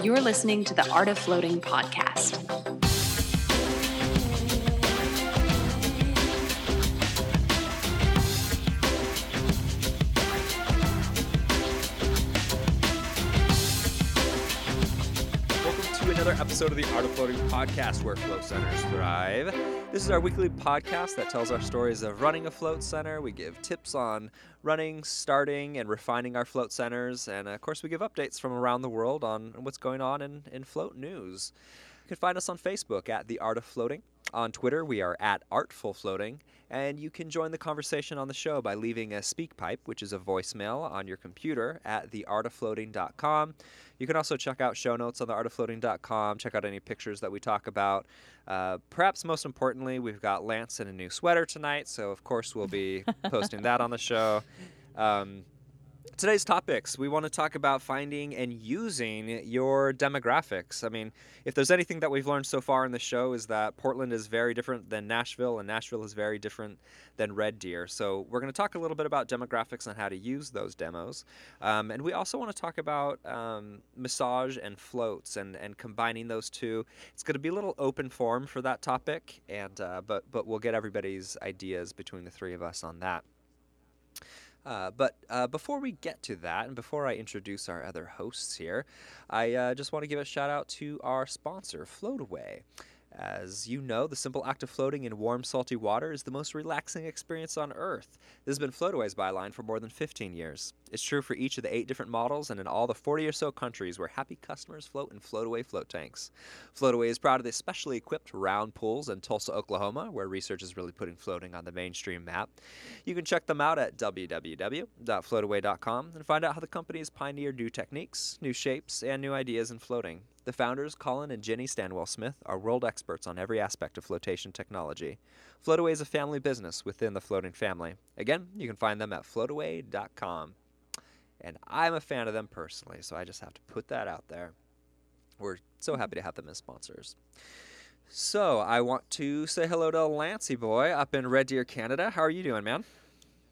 You're listening to the Art of Floating podcast. Welcome to another episode of the Art of Floating podcast where float centers thrive. This is our weekly podcast that tells our stories of running a float center. We give tips on running, starting, and refining our float centers. And uh, of course, we give updates from around the world on what's going on in, in float news. You can find us on Facebook at The Art of Floating. On Twitter, we are at Artful Floating. And you can join the conversation on the show by leaving a SpeakPipe, which is a voicemail, on your computer at theartoffloating.com. You can also check out show notes on theartoffloating.com, check out any pictures that we talk about. Uh, perhaps most importantly, we've got Lance in a new sweater tonight, so of course we'll be posting that on the show. Um, today's topics we want to talk about finding and using your demographics. I mean if there's anything that we've learned so far in the show is that portland is very different than nashville and nashville is very different than red deer. So we're going to talk a little bit about demographics and how to use those demos. Um, and we also want to talk about um, massage and floats and, and combining those two. It's going to be a little open form for that topic and uh, but but we'll get everybody's ideas between the three of us on that uh, but uh, before we get to that, and before I introduce our other hosts here, I uh, just want to give a shout out to our sponsor, Floataway. As you know, the simple act of floating in warm, salty water is the most relaxing experience on Earth. This has been Floataway's byline for more than 15 years. It's true for each of the eight different models and in all the 40 or so countries where happy customers float in Floataway float tanks. Floataway is proud of the specially equipped round pools in Tulsa, Oklahoma, where research is really putting floating on the mainstream map. You can check them out at www.floataway.com and find out how the company has pioneered new techniques, new shapes, and new ideas in floating. The founders, Colin and Jenny Stanwell Smith, are world experts on every aspect of flotation technology. Floataway is a family business within the floating family. Again, you can find them at floataway.com. And I'm a fan of them personally, so I just have to put that out there. We're so mm-hmm. happy to have them as sponsors. So I want to say hello to Lancey Boy up in Red Deer, Canada. How are you doing, man?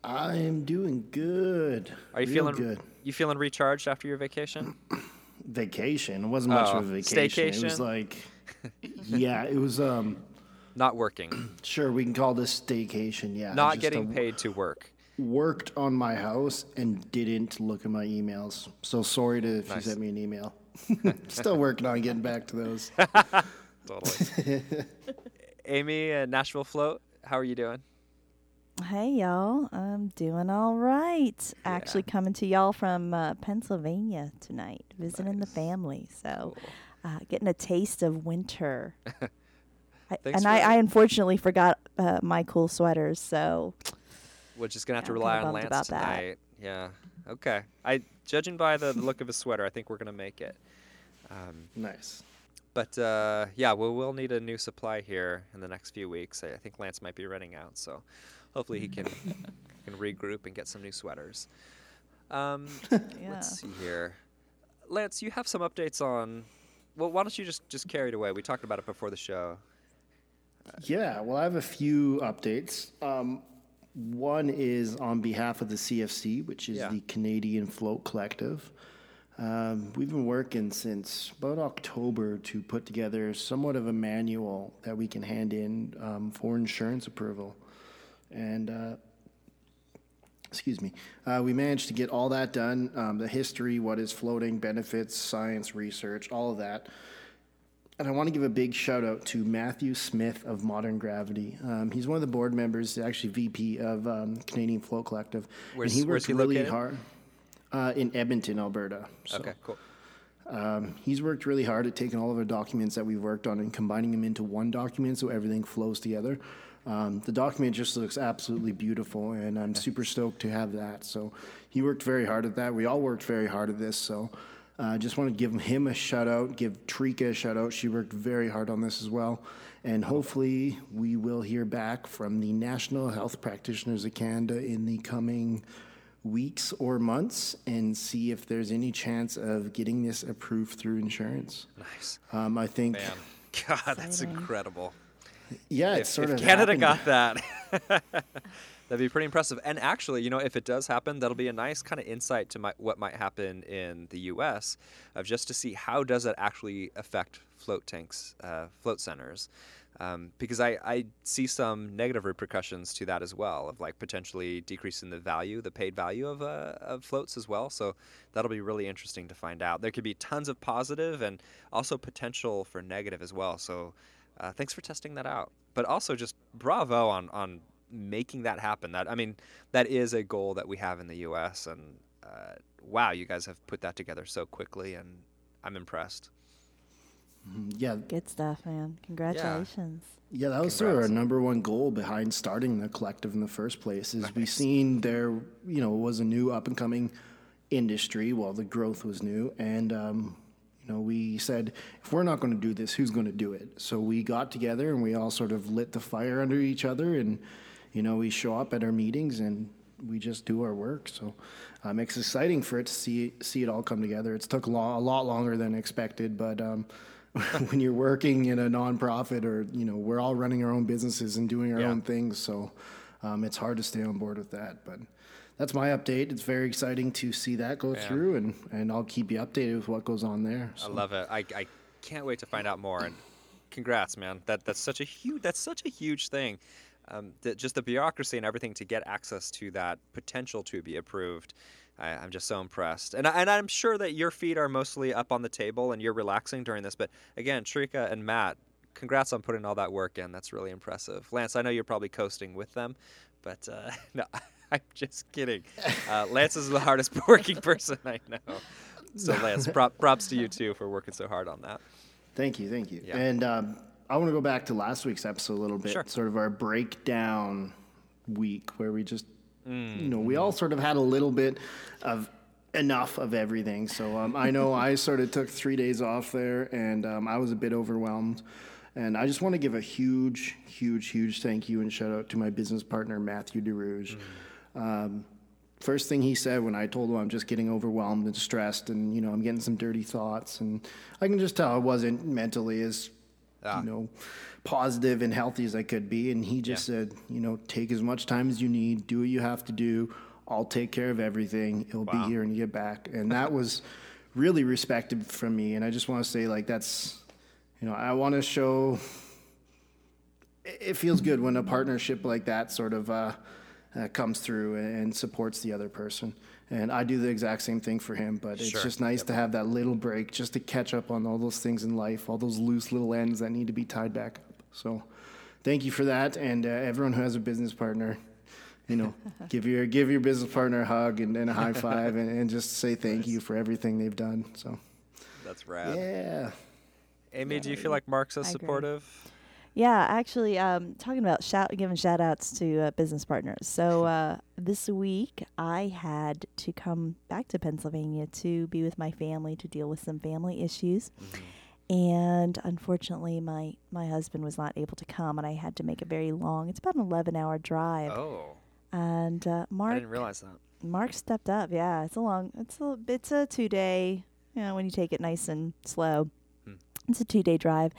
I'm doing good. Are you Real feeling good? you feeling recharged after your vacation? Vacation. It wasn't much Oh, of a vacation. It was like, yeah, it was. Um, Not working, sure, we can call this staycation. Yeah, not getting a- paid to work. Worked on my house and didn't look at my emails. So sorry to if Nice. you sent me an email. Still working on getting back to those. Totally. Amy at Nashville Float, how are you doing? Hey y'all, I'm doing all right. Actually, coming to y'all from uh, Pennsylvania tonight, visiting the family. So, uh, getting a taste of winter. I, Thanks and for- I, I unfortunately forgot uh, my cool sweaters. So, We're just gonna have to Yeah, I'm rely on Lance about that. tonight. Yeah. Okay. I judging by the, the look of his sweater, I think we're gonna make it. Um, nice. but uh, yeah, we'll we'll need a new supply here in the next few weeks. I, I think Lance might be running out, so hopefully he can can regroup and get some new sweaters. Um, yeah. Let's see here, Lance. You have some updates on. Well, why don't you just just carry it away? We talked about it before the show. Yeah, well, I have a few updates. Um, one is on behalf of the CFC, which is Yeah. the Canadian Float Collective. Um, we've been working since about October to put together somewhat of a manual that we can hand in um, for insurance approval. And uh, excuse me, uh, we managed to get all that done um, the history, what is floating, benefits, science, research, all of that. And I want to give a big shout out to Matthew Smith of Modern Gravity. Um, he's one of the board members, actually VP of um, Canadian Float Collective. Where's- and he worked he really located? hard uh, in Edmonton, Alberta. So, Okay, cool. um, he's worked really hard at taking all of our documents that we've worked on and combining them into one document so everything flows together. Um, the document just looks absolutely beautiful, and I'm super stoked to have that. So he worked very hard at that. We all worked very hard at this. So I uh, just want to give him a shout out, give Trika a shout out. She worked very hard on this as well. And hopefully, we will hear back from the National Health Practitioners of Canada in the coming weeks or months and see if there's any chance of getting this approved through insurance. Nice. Um, I think, Man, God, that's incredible. Yeah, If, it's sort if of Canada happened. got that, That'd be pretty impressive. And actually, you know, if it does happen, that'll be a nice kind of insight to my, what might happen in the U.S. of just to see how does that actually affect float tanks, uh, float centers. Um, because I, I see some negative repercussions to that as well, of like potentially decreasing the value, the paid value of, uh, of floats as well. So that'll be really interesting to find out. There could be tons of positive and also potential for negative as well. So uh, thanks for testing that out. But also just bravo on, on making that happen. That I mean, that is a goal that we have in the U.S. And uh, wow, you guys have put that together so quickly, and I'm impressed. Mm-hmm. Yeah. Good stuff, man. Congratulations. Yeah, that was sort of our number one goal behind starting the collective in the first place. Is nice. we seen there, you know, was a new up and coming industry. Well, the growth was new, and um, you know, we said if we're not going to do this, who's going to do it? So we got together and we all sort of lit the fire under each other, and you know, we show up at our meetings and we just do our work. So um, it's exciting for it to see see it all come together. It's took a lot, a lot longer than expected, but um, when you're working in a nonprofit or you know we're all running our own businesses and doing our yeah. own things, so um, it's hard to stay on board with that. But that's my update. It's very exciting to see that go yeah. through, and and I'll keep you updated with what goes on there. So. I love it. I, I can't wait to find out more. And congrats, man. That that's such a huge that's such a huge thing um, the, just the bureaucracy and everything to get access to that potential to be approved. I, am just so impressed, and I, and I'm sure that your feet are mostly up on the table and you're relaxing during this. But again, Shrika and Matt, congrats on putting all that work in. That's really impressive. Lance, I know you're probably coasting with them, but uh, no, I'm just kidding. Uh, Lance is the hardest working person I know. So Lance, prop, props to you too for working so hard on that. Thank you, thank you. Yeah. And um, I want to go back to last week's episode a little bit, sure. sort of our breakdown week where we just, mm. you know, we all sort of had a little bit of enough of everything. So um, I know I sort of took three days off there and um, I was a bit overwhelmed. And I just want to give a huge, huge, huge thank you and shout out to my business partner, Matthew DeRouge. Mm. Um, first thing he said when I told him I'm just getting overwhelmed and stressed and, you know, I'm getting some dirty thoughts. And I can just tell I wasn't mentally as ah. you know, positive and healthy as I could be. And he just yeah. said, you know, take as much time as you need, do what you have to do. I'll take care of everything. It'll wow. be here when you get back. And that was really respected from me. And I just want to say, like, that's, you know, I want to show. It feels good when a partnership like that sort of uh, uh, comes through and supports the other person and I do the exact same thing for him. But it's sure. just nice yep. to have that little break just to catch up on all those things in life, all those loose little ends that need to be tied back up. So, thank you for that, and uh, everyone who has a business partner. You know, give your give your business partner a hug and, and a high five, and, and, just say thank nice. you for everything they've done. So, that's rad. Yeah. Amy, yeah, do you feel like Mark's as supportive? Yeah, actually, um, talking about shout, giving shout outs to uh, business partners. So uh, this week, I had to come back to Pennsylvania to be with my family to deal with some family issues. Mm-hmm. And unfortunately, my, my husband was not able to come, and I had to make a very long, it's about an 11 hour drive. Oh. And uh, Mark. I didn't realize that. Mark stepped up. Yeah, it's a long, it's a, it's a two day, you know, when you take it nice and slow. Hmm. It's a two day drive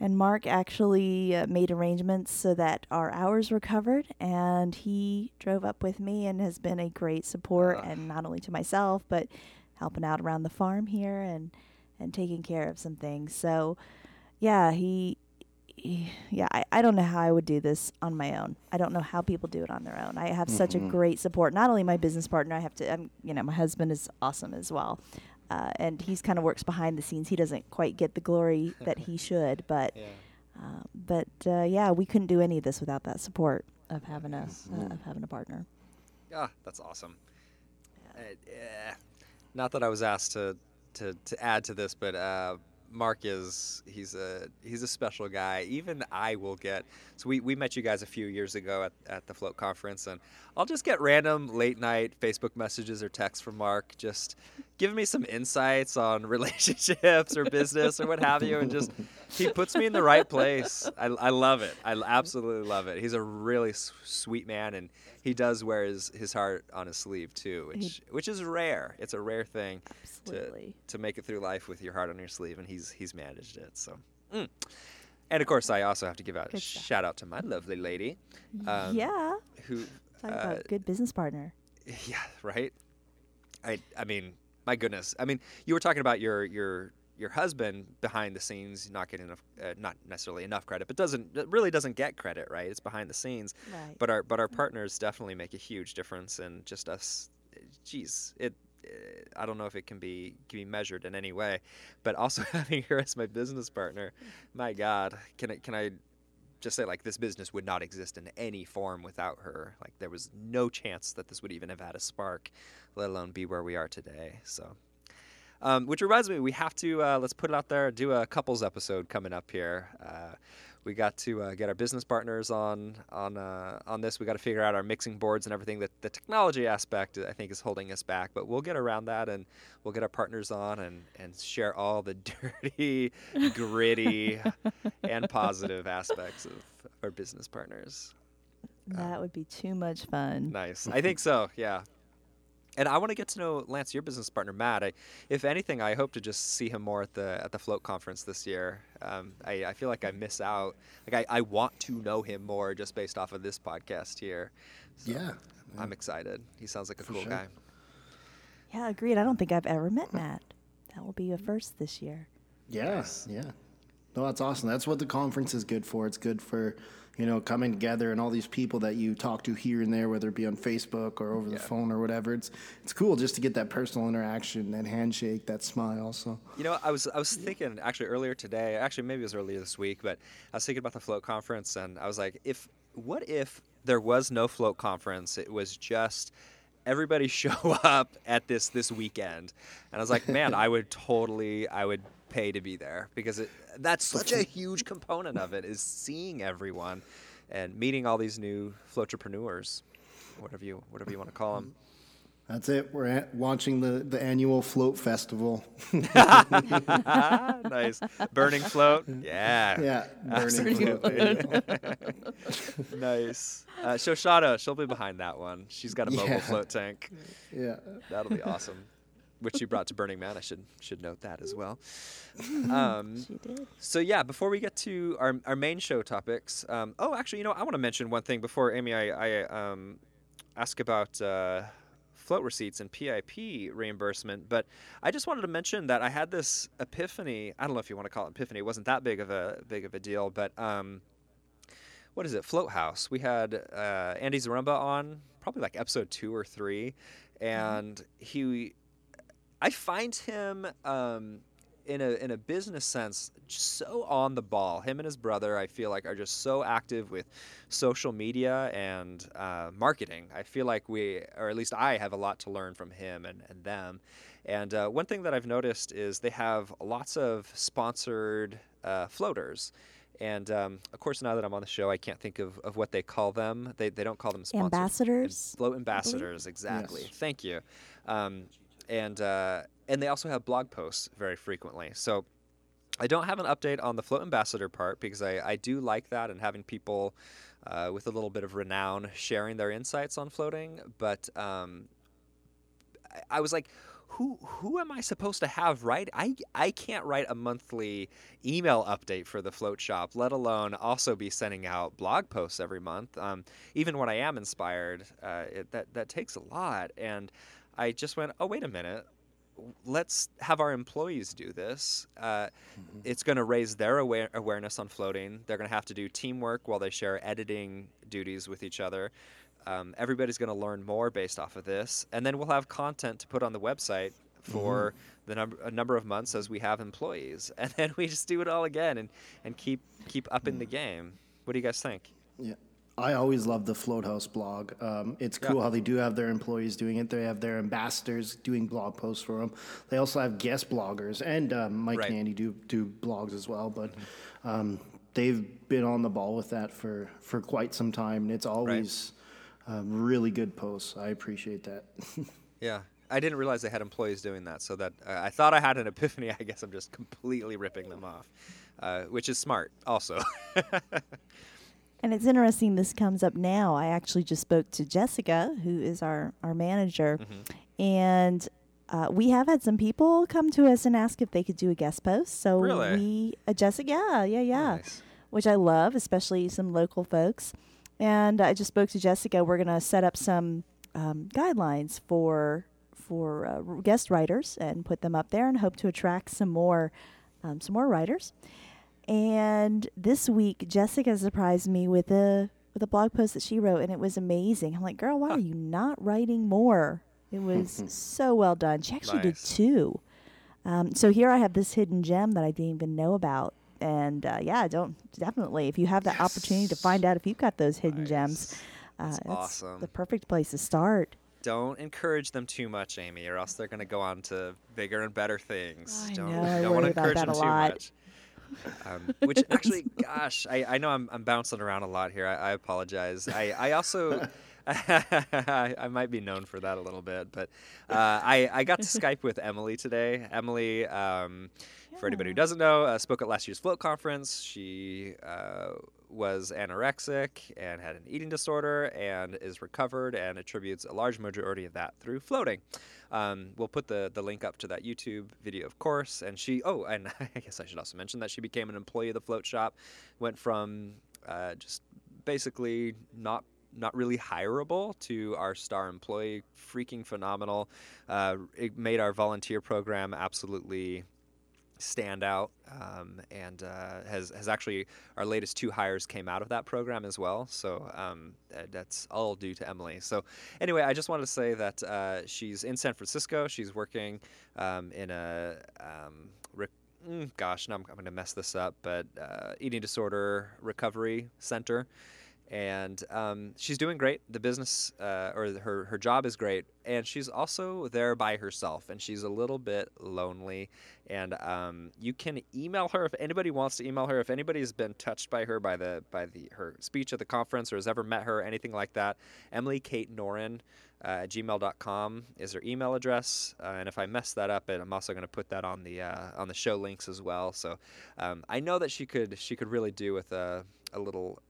and Mark actually uh, made arrangements so that our hours were covered, and he drove up with me and has been a great support, uh. and not only to myself, but helping out around the farm here and and taking care of some things. So, yeah, he, he yeah, I, I don't know how I would do this on my own. I don't know how people do it on their own. I have such a mm-hmm. great support. Not only my business partner, I have to, I'm, you know, my husband is awesome as well uh, and he's kind of works behind the scenes. He doesn't quite get the glory that he should, but yeah. Uh, but uh, yeah, we couldn't do any of this without that support of having a uh, of having a partner. Yeah, that's awesome. Yeah. Uh, not that I was asked to to, to add to this, but uh, Mark is he's a he's a special guy. Even I will get so we, we met you guys a few years ago at, at the float conference and I'll just get random late night Facebook messages or texts from Mark just giving me some insights on relationships or business or what have you and just he puts me in the right place. I, I love it. I absolutely love it. He's a really sweet man and he does wear his, his heart on his sleeve too, which which is rare. It's a rare thing to to make it through life with your heart on your sleeve, and he's he's managed it. So. Mm. And of course, I also have to give out a shout out to my lovely lady. Um, yeah. Who Talk Uh, about good business partner. Yeah, right. I I mean, my goodness. I mean, you were talking about your your your husband behind the scenes not getting enough, uh, not necessarily enough credit, but doesn't really doesn't get credit, right? It's behind the scenes. Right. But our but our partners definitely make a huge difference in just us. Geez, it. uh, I don't know if it can be can be measured in any way, but also having her as my business partner, my God, can I can I just say like this business would not exist in any form without her. Like there was no chance that this would even have had a spark, let alone be where we are today. So, um, which reminds me, we have to uh, let's put it out there. Do a couples episode coming up here. Uh, we got to uh, get our business partners on on uh, on this. We got to figure out our mixing boards and everything. That the technology aspect I think is holding us back, but we'll get around that and we'll get our partners on and and share all the dirty, gritty, and positive aspects of our business partners. That would be too much fun. Nice. I think so. Yeah. And I want to get to know Lance, your business partner, Matt. I, if anything, I hope to just see him more at the at the float conference this year. Um, I, I feel like I miss out. Like I, I want to know him more just based off of this podcast here. So Yeah, I'm excited. He sounds like a cool sure. guy. Yeah, agreed. I don't think I've ever met Matt. That will be a first this year. Yeah, yeah. No, that's awesome. That's what the conference is good for. It's good for, you know, coming together and all these people that you talk to here and there, whether it be on Facebook or over the Yeah. phone or whatever. It's it's cool just to get that personal interaction, that handshake, that smile. So You know, I was I was thinking actually earlier today. Actually, maybe it was earlier this week, but I was thinking about the float conference, and I was like, if what if there was no float conference? It was just everybody show up at this this weekend, and I was like, man, I would totally, I would pay to be there because it that's such a huge component of it is seeing everyone and meeting all these new floatrepreneurs, whatever you whatever you want to call them. that's it. We're at, launching the the annual float festival. nice. Burning float. Yeah. yeah, burning float. Nice. Uh, Shoshana, she'll be behind that one. She's got a mobile Yeah. float tank. Yeah. That'll be awesome. Which you brought to Burning Man. I should should note that as well. Um, She did. so yeah, before we get to our, our main show topics, um, oh, actually, you know, I want to mention one thing before Amy. I, I um, ask about uh, float receipts and PIP reimbursement, but I just wanted to mention that I had this epiphany. I don't know if you want to call it epiphany. It wasn't that big of a big of a deal, but um, what is it? Float House. We had uh, Andy Zaremba on probably like episode two or three, and he, I find him um, in a in a business sense just so on the ball. Him and his brother, I feel like, are just so active with social media and uh, marketing. I feel like we, or at least I, have a lot to learn from him and, and them. And uh, one thing that I've noticed is they have lots of sponsored uh, floaters. And um, of course, now that I'm on the show, I can't think of, of what they call them. They, they don't call them sponsors. Ambassadors, Float ambassadors, exactly. Yes. Thank you. Um, and uh, and they also have blog posts very frequently. So I don't have an update on the float ambassador part because I, I do like that and having people uh, with a little bit of renown sharing their insights on floating. But um, I, I was like, who who am I supposed to have write? I I can't write a monthly email update for the float shop, let alone also be sending out blog posts every month. Um, even when I am inspired, uh, it, that that takes a lot. And I just went, oh wait a minute, let's have our employees do this. Uh, It's going to raise their aware- awareness on floating. They're going to have to do teamwork while they share editing duties with each other. Um, everybody's going to learn more based off of this, and then we'll have content to put on the website for the number a number of months as we have employees, and then we just do it all again and and keep keep up in the game. What do you guys think? Yeah. I always love the Float House blog. Um, it's Yeah. cool how they do have their employees doing it. They have their ambassadors doing blog posts for them. They also have guest bloggers, and um, Mike Right. and Andy do do blogs as well. But um, they've been on the ball with that for, for quite some time, and it's always um, really good posts. I appreciate that. Yeah, I didn't realize they had employees doing that. So that uh, I thought I had an epiphany. I guess I'm just completely ripping them off, uh, which is smart. Also, And it's interesting this comes up now. I actually just spoke to Jessica, who is our, our manager, Mm-hmm. and uh, we have had some people come to us and ask if they could do a guest post. So Really? we, uh, Jessica, yeah, yeah, yeah, Nice. which I love, especially some local folks. and I just spoke to Jessica. We're going to set up some um, guidelines for for uh, guest writers and put them up there, and hope to attract some more um, some more writers. And this week, Jessica surprised me with a with a blog post that she wrote, and it was amazing. I'm like, girl, why are you not writing more? It was so well done. She actually did two. Um, so here I have this hidden gem that I didn't even know about. And uh, yeah, don't definitely if you have the opportunity to find out if you've got those hidden gems, uh, That's it's awesome. the perfect place to start. Don't encourage them too much, Amy, or else they're going to go on to bigger and better things. I don't know, I don't worry want to about encourage that them a too much. Um, which actually, gosh, I, I know I'm, I'm bouncing around a lot here. I, I apologize. I, I also. I, I might be known for that a little bit, but uh, I, I got to Skype with Emily today. Emily, um, for anybody who doesn't know, uh, spoke at last year's Float Conference. She uh, was anorexic and had an eating disorder and is recovered and attributes a large majority of that through floating. Um, we'll put the, the link up to that YouTube video, of course. And she, oh, and I guess I should also mention that she became an employee of the Float Shop, went from uh, just basically not not really hireable to our star employee, freaking phenomenal. Uh, it made our volunteer program absolutely stand out um, and uh, has, has actually our latest two hires came out of that program as well. So um, uh, that's all due to emily. So anyway i just wanted to say that uh, she's in san francisco. She's working um, in a um, rec- mm, gosh now i'm, I'm going to mess this up but uh, eating disorder recovery center and um, she's doing great. The business uh, or her her job is great, and she's also there by herself, and she's a little bit lonely. And um, you can email her if anybody wants to email her. If anybody's been touched by her by the by the her speech at the conference or has ever met her, anything like that, Emily Kate Norin. Uh, gmail.com is her email address, uh, and if I mess that up, I'm also going to put that on the uh, on the show links as well. So um, I know that she could she could really do with a, a little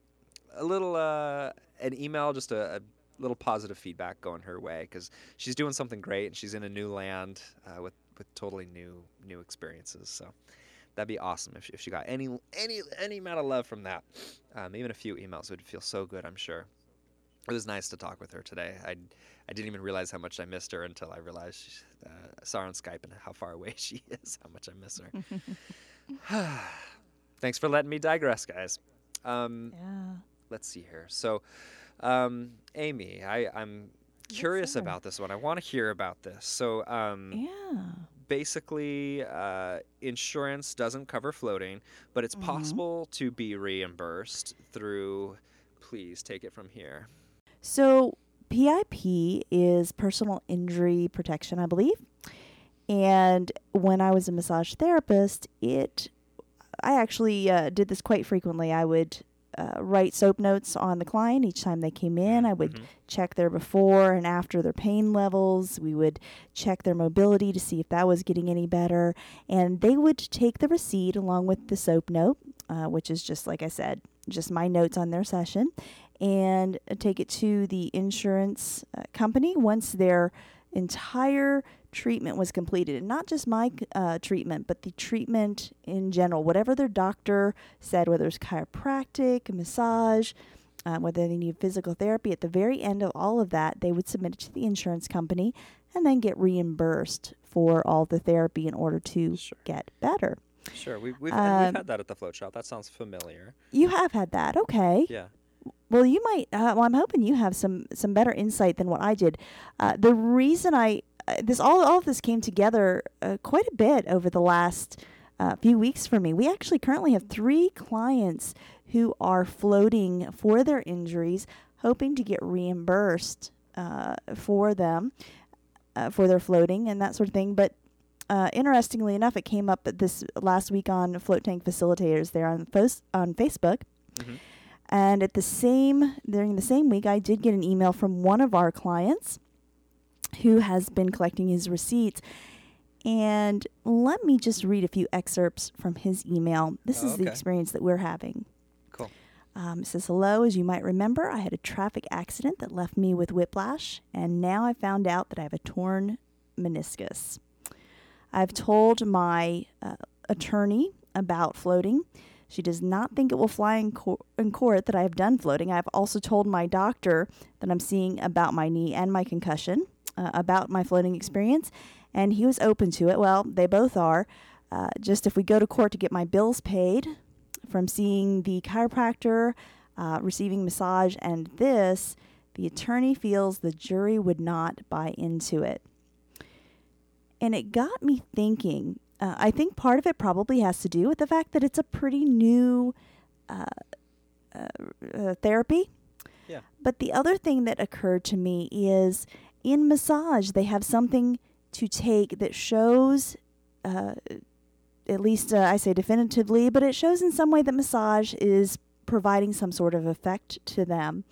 a little uh, an email, just a, a little positive feedback going her way because she's doing something great and she's in a new land uh, with with totally new new experiences. So that'd be awesome if she, if she got any any any amount of love from that. Um, even a few emails would feel so good. I'm sure. It was nice to talk with her today. I I didn't even realize how much I missed her until I realized she, uh, I saw her on Skype and how far away she is. How much I miss her. Thanks for letting me digress, guys. Um, Yeah. Let's see here. So, um, Amy, I, I'm curious sir. about this one. I want to hear about this. So, um, Yeah. basically, uh, insurance doesn't cover floating, but it's Mhm. possible to be reimbursed through. Please take it from here. So PIP is personal injury protection, I believe. And when I was a massage therapist, it I actually uh, did this quite frequently. I would uh, write soap notes on the client each time they came in. I would Mhm. check their before and after their pain levels. We would check their mobility to see if that was getting any better. And they would take the receipt along with the soap note, uh, which is just like I said, just my notes on their session, and take it to the insurance uh, company once their entire treatment was completed. And not just my uh, treatment, but the treatment in general, whatever their doctor said, whether it's chiropractic, massage, um, whether they need physical therapy. At the very end of all of that, they would submit it to the insurance company and then get reimbursed for all the therapy in order to Sure. get better. Sure, we, we've, and we've Um, had that at the float shop. That sounds familiar. You have had that, okay? Yeah. Well, you might. Uh, well, I'm hoping you have some some better insight than what I did. Uh, the reason I this all all of this came together uh, quite a bit over the last uh, few weeks for me. We actually currently have three clients who are floating for their injuries, hoping to get reimbursed uh, for them uh, for their floating and that sort of thing. But uh, interestingly enough, it came up this last week on Float Tank Facilitators there on fos- on Facebook. Mhm. And at the same during the same week, I did get an email from one of our clients who has been collecting his receipts. And let me just read a few excerpts from his email. This Oh, is the experience that we're having. Cool. Um, it says, Hello, as you might remember, I had a traffic accident that left me with whiplash, and now I found out that I have a torn meniscus. I've told my uh, attorney about floating. She does not think it will fly in, co- in court that I have done floating. I've also told my doctor that I'm seeing about my knee and my concussion, uh, about my floating experience, and he was open to it. Well, they both are. Uh, just if we go to court to get my bills paid from seeing the chiropractor, uh, receiving massage, and this, the attorney feels the jury would not buy into it. And it got me thinking. Uh, I think part of it probably has to do with the fact that it's a pretty new uh, uh, uh therapy. Yeah. But the other thing that occurred to me is in massage, they have something to take that shows, uh, at least uh, I say definitively, but it shows in some way that massage is providing some sort of effect to them.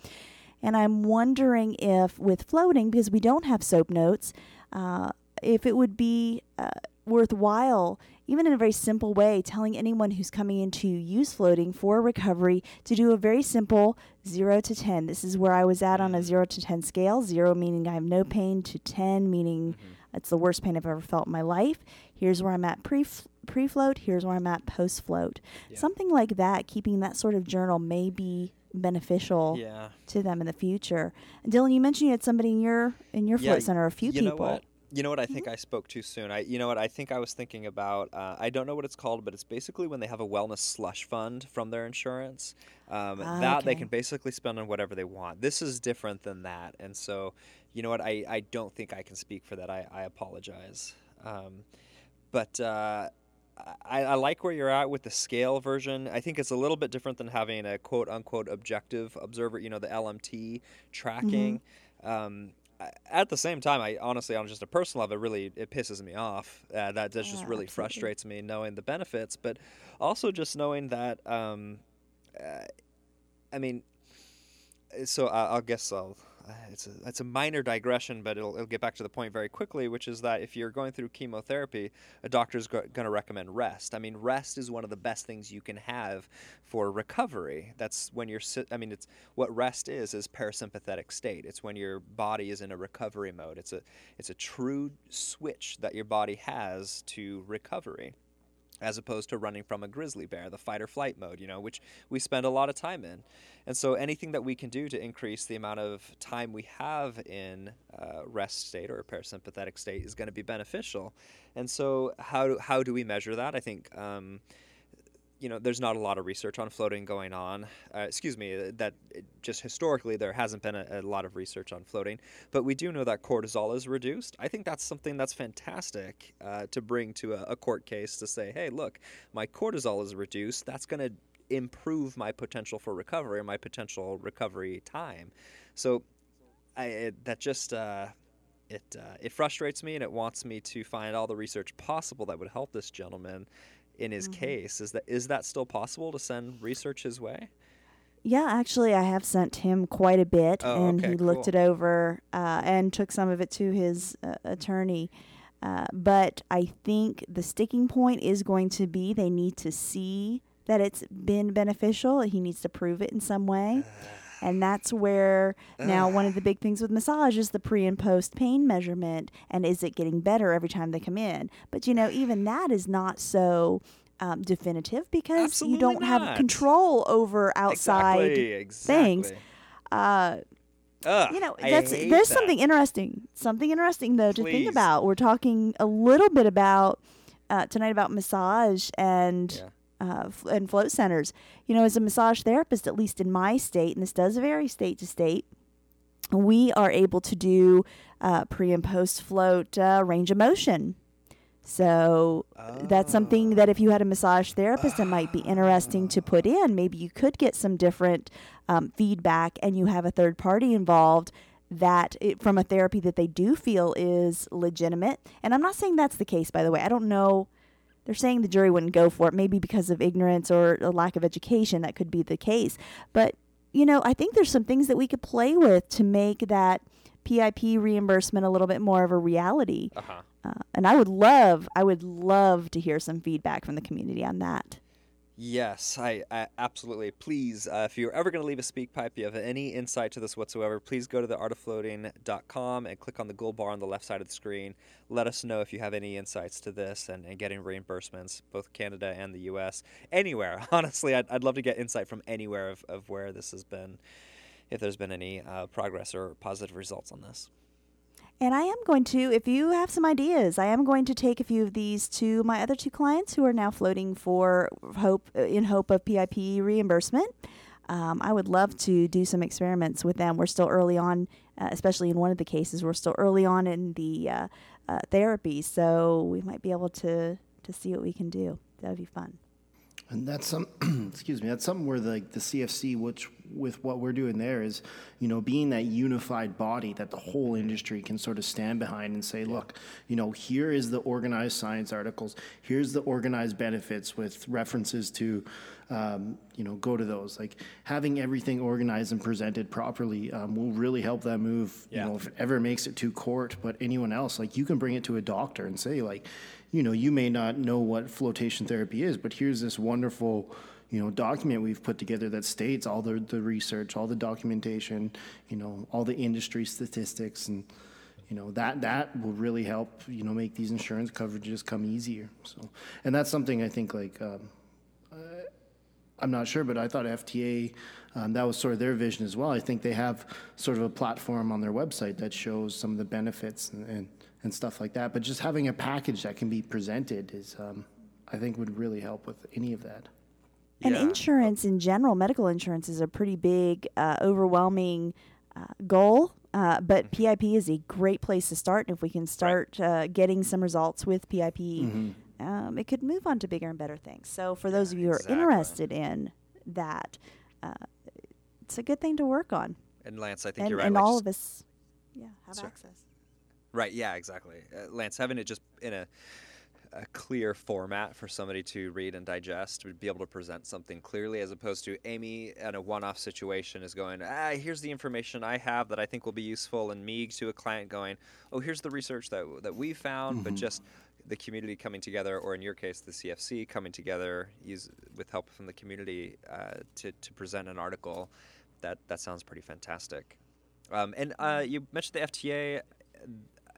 And I'm wondering if with floating, because we don't have soap notes, uh, if it would be uh, worthwhile, even in a very simple way, telling anyone who's coming in to use floating for recovery to do a very simple 0 to 10. This is where I was at on a 0 to 10 scale 0 meaning I have no pain, to 10 meaning mm-hmm. it's the worst pain I've ever felt in my life. Here's where I'm at pre pre float, here's where I'm at post float. Yeah. Something like that, keeping that sort of journal may be beneficial yeah. to them in the future. Dylan, you mentioned you had somebody in your in your yeah, float center, a few people. You know what? I think mm-hmm. I spoke too soon. I, you know what? I think I was thinking about. Uh, I don't know what it's called, but it's basically when they have a wellness slush fund from their insurance. Um, ah, that okay. they can basically spend on whatever they want. This is different than that, and so, you know what? I, I don't think I can speak for that. I, I apologize. Um, but uh, I, I, like where you're at with the scale version. I think it's a little bit different than having a quote unquote objective observer, you know, the LMT tracking. Mm-hmm. Um, at the same time, I honestly, on just a personal level, it really it pisses me off. Uh, that just yeah, really absolutely. frustrates me knowing the benefits, but also just knowing that. Um, uh, I mean, so I, I'll guess I'll Uh, it's a it's a minor digression, but it'll, it'll get back to the point very quickly, which is that if you're going through chemotherapy, a doctor's go- going to recommend rest. I mean, rest is one of the best things you can have for recovery. That's when you're si- I mean, it's what rest is is parasympathetic state. It's when your body is in a recovery mode. It's a it's a true switch that your body has to recovery as opposed to running from a grizzly bear, the fight or flight mode, you know, which we spend a lot of time in. And so anything that we can do to increase the amount of time we have in uh, rest state or parasympathetic state is going to be beneficial. And so how do, how do we measure that? I think um, you know, there's not a lot of research on floating going on. Uh, excuse me, uh, that just historically there hasn't been a, a, lot of research on floating, but we do know that cortisol is reduced. I think that's something that's fantastic uh, to bring to a, a, court case to say, hey, look, my cortisol is reduced. That's going to improve my potential for recovery or my potential recovery time. So I, it, that just. Uh, it, uh, it frustrates me and it wants me to find all the research possible that would help this gentleman in his mm-hmm. case. Is that is that still possible to send research his way? Yeah, actually, I have sent him quite a bit, oh, and okay, he cool. looked it over uh, and took some of it to his uh, attorney. Uh, but I think the sticking point is going to be they need to see that it's been beneficial. He needs to prove it in some way. And that's where now one of the big things with massage is the pre and post pain measurement and is it getting better every time they come in. But you know, even that is not so um, definitive because Absolutely you don't not. have control over outside exactly, exactly. things. Uh, Ugh, you know, that's there's that. something interesting. Something interesting though to think about. We're talking a little bit about uh, tonight about massage and yeah uh, and float centers. You know, as a massage therapist, at least in my state, and this does vary state to state, we are able to do uh, pre and post float uh, range of motion. So oh. that's something that if you had a massage therapist, it might be interesting to put in. Maybe you could get some different um, feedback, and you have a third party involved that it, from a therapy that they do feel is legitimate. And I'm not saying that's the case, by the way. I don't know they're saying the jury wouldn't go for it, maybe because of ignorance or a lack of education. That could be the case. But, you know, I think there's some things that we could play with to make that PIP reimbursement a little bit more of a reality. Uh-huh. Uh, and I would love, I would love to hear some feedback from the community on that. Yes, I, I absolutely. Please, uh, if you're ever going to leave a speak pipe, you have any insight to this whatsoever, please go to the artoffloating.com and click on the gold bar on the left side of the screen. Let us know if you have any insights to this and, and getting reimbursements, both Canada and the U.S. Anywhere, honestly, I'd, I'd love to get insight from anywhere of, of where this has been, if there's been any uh, progress or positive results on this. And I am going to, if you have some ideas, I am going to take a few of these to my other two clients who are now floating for hope in hope of PIP reimbursement. Um, I would love to do some experiments with them. We're still early on, uh, especially in one of the cases. We're still early on in the uh, uh, therapy, so we might be able to to see what we can do. That would be fun. And that's some, excuse me, that's something where the, like the CFC, which with what we're doing there is, you know, being that unified body that the whole industry can sort of stand behind and say, look, you know, here is the organized science articles, here's the organized benefits with references to, um, you know, go to those. Like having everything organized and presented properly um, will really help that move. Yeah. You know, if it ever makes it to court, but anyone else, like you can bring it to a doctor and say, like, you know, you may not know what flotation therapy is, but here's this wonderful, you know, document we've put together that states all the, the research, all the documentation, you know, all the industry statistics and, you know, that, that will really help, you know, make these insurance coverages come easier. So, and that's something I think like, um, I'm not sure, but I thought FTA, um, that was sort of their vision as well. I think they have sort of a platform on their website that shows some of the benefits and, and, and stuff like that. But just having a package that can be presented is, um, I think, would really help with any of that. And Yeah. insurance in general, medical insurance is a pretty big, uh, overwhelming uh, goal. Uh, but PIP is a great place to start. And if we can start uh, getting some results with PIP, um, it could move on to bigger and better things. So, for those of you who are interested in that, uh, it's a good thing to work on. And Lance, I think And, you're right. and like, all of us, yeah, have Sorry. access. Right. Yeah. Exactly. Uh, Lance, having it just in a a clear format for somebody to read and digest would be able to present something clearly as opposed to Amy in a one-off situation is going ah here's the information I have that I think will be useful and me to a client going oh here's the research that that we found but just the community coming together or in your case the CFC coming together use with help from the community uh, to, to present an article that that sounds pretty fantastic um, and uh, you mentioned the FTA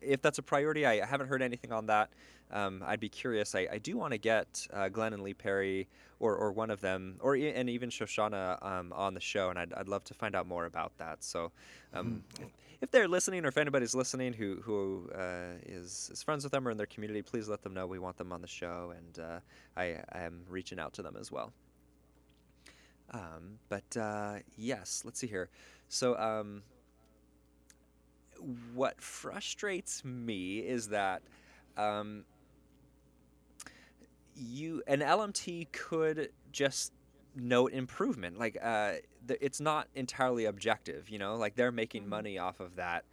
if that's a priority, I haven't heard anything on that. Um, I'd be curious. I, I do want to get uh, Glenn and Lee Perry, or, or one of them, or e- and even Shoshana um, on the show, and I'd, I'd love to find out more about that. So, um, if, if they're listening, or if anybody's listening who who uh, is is friends with them or in their community, please let them know we want them on the show, and uh, I, I am reaching out to them as well. Um, but uh, yes, let's see here. So. What frustrates me is that um, you an LMT could just note improvement. Like uh, th- it's not entirely objective. You know, like they're making money off of that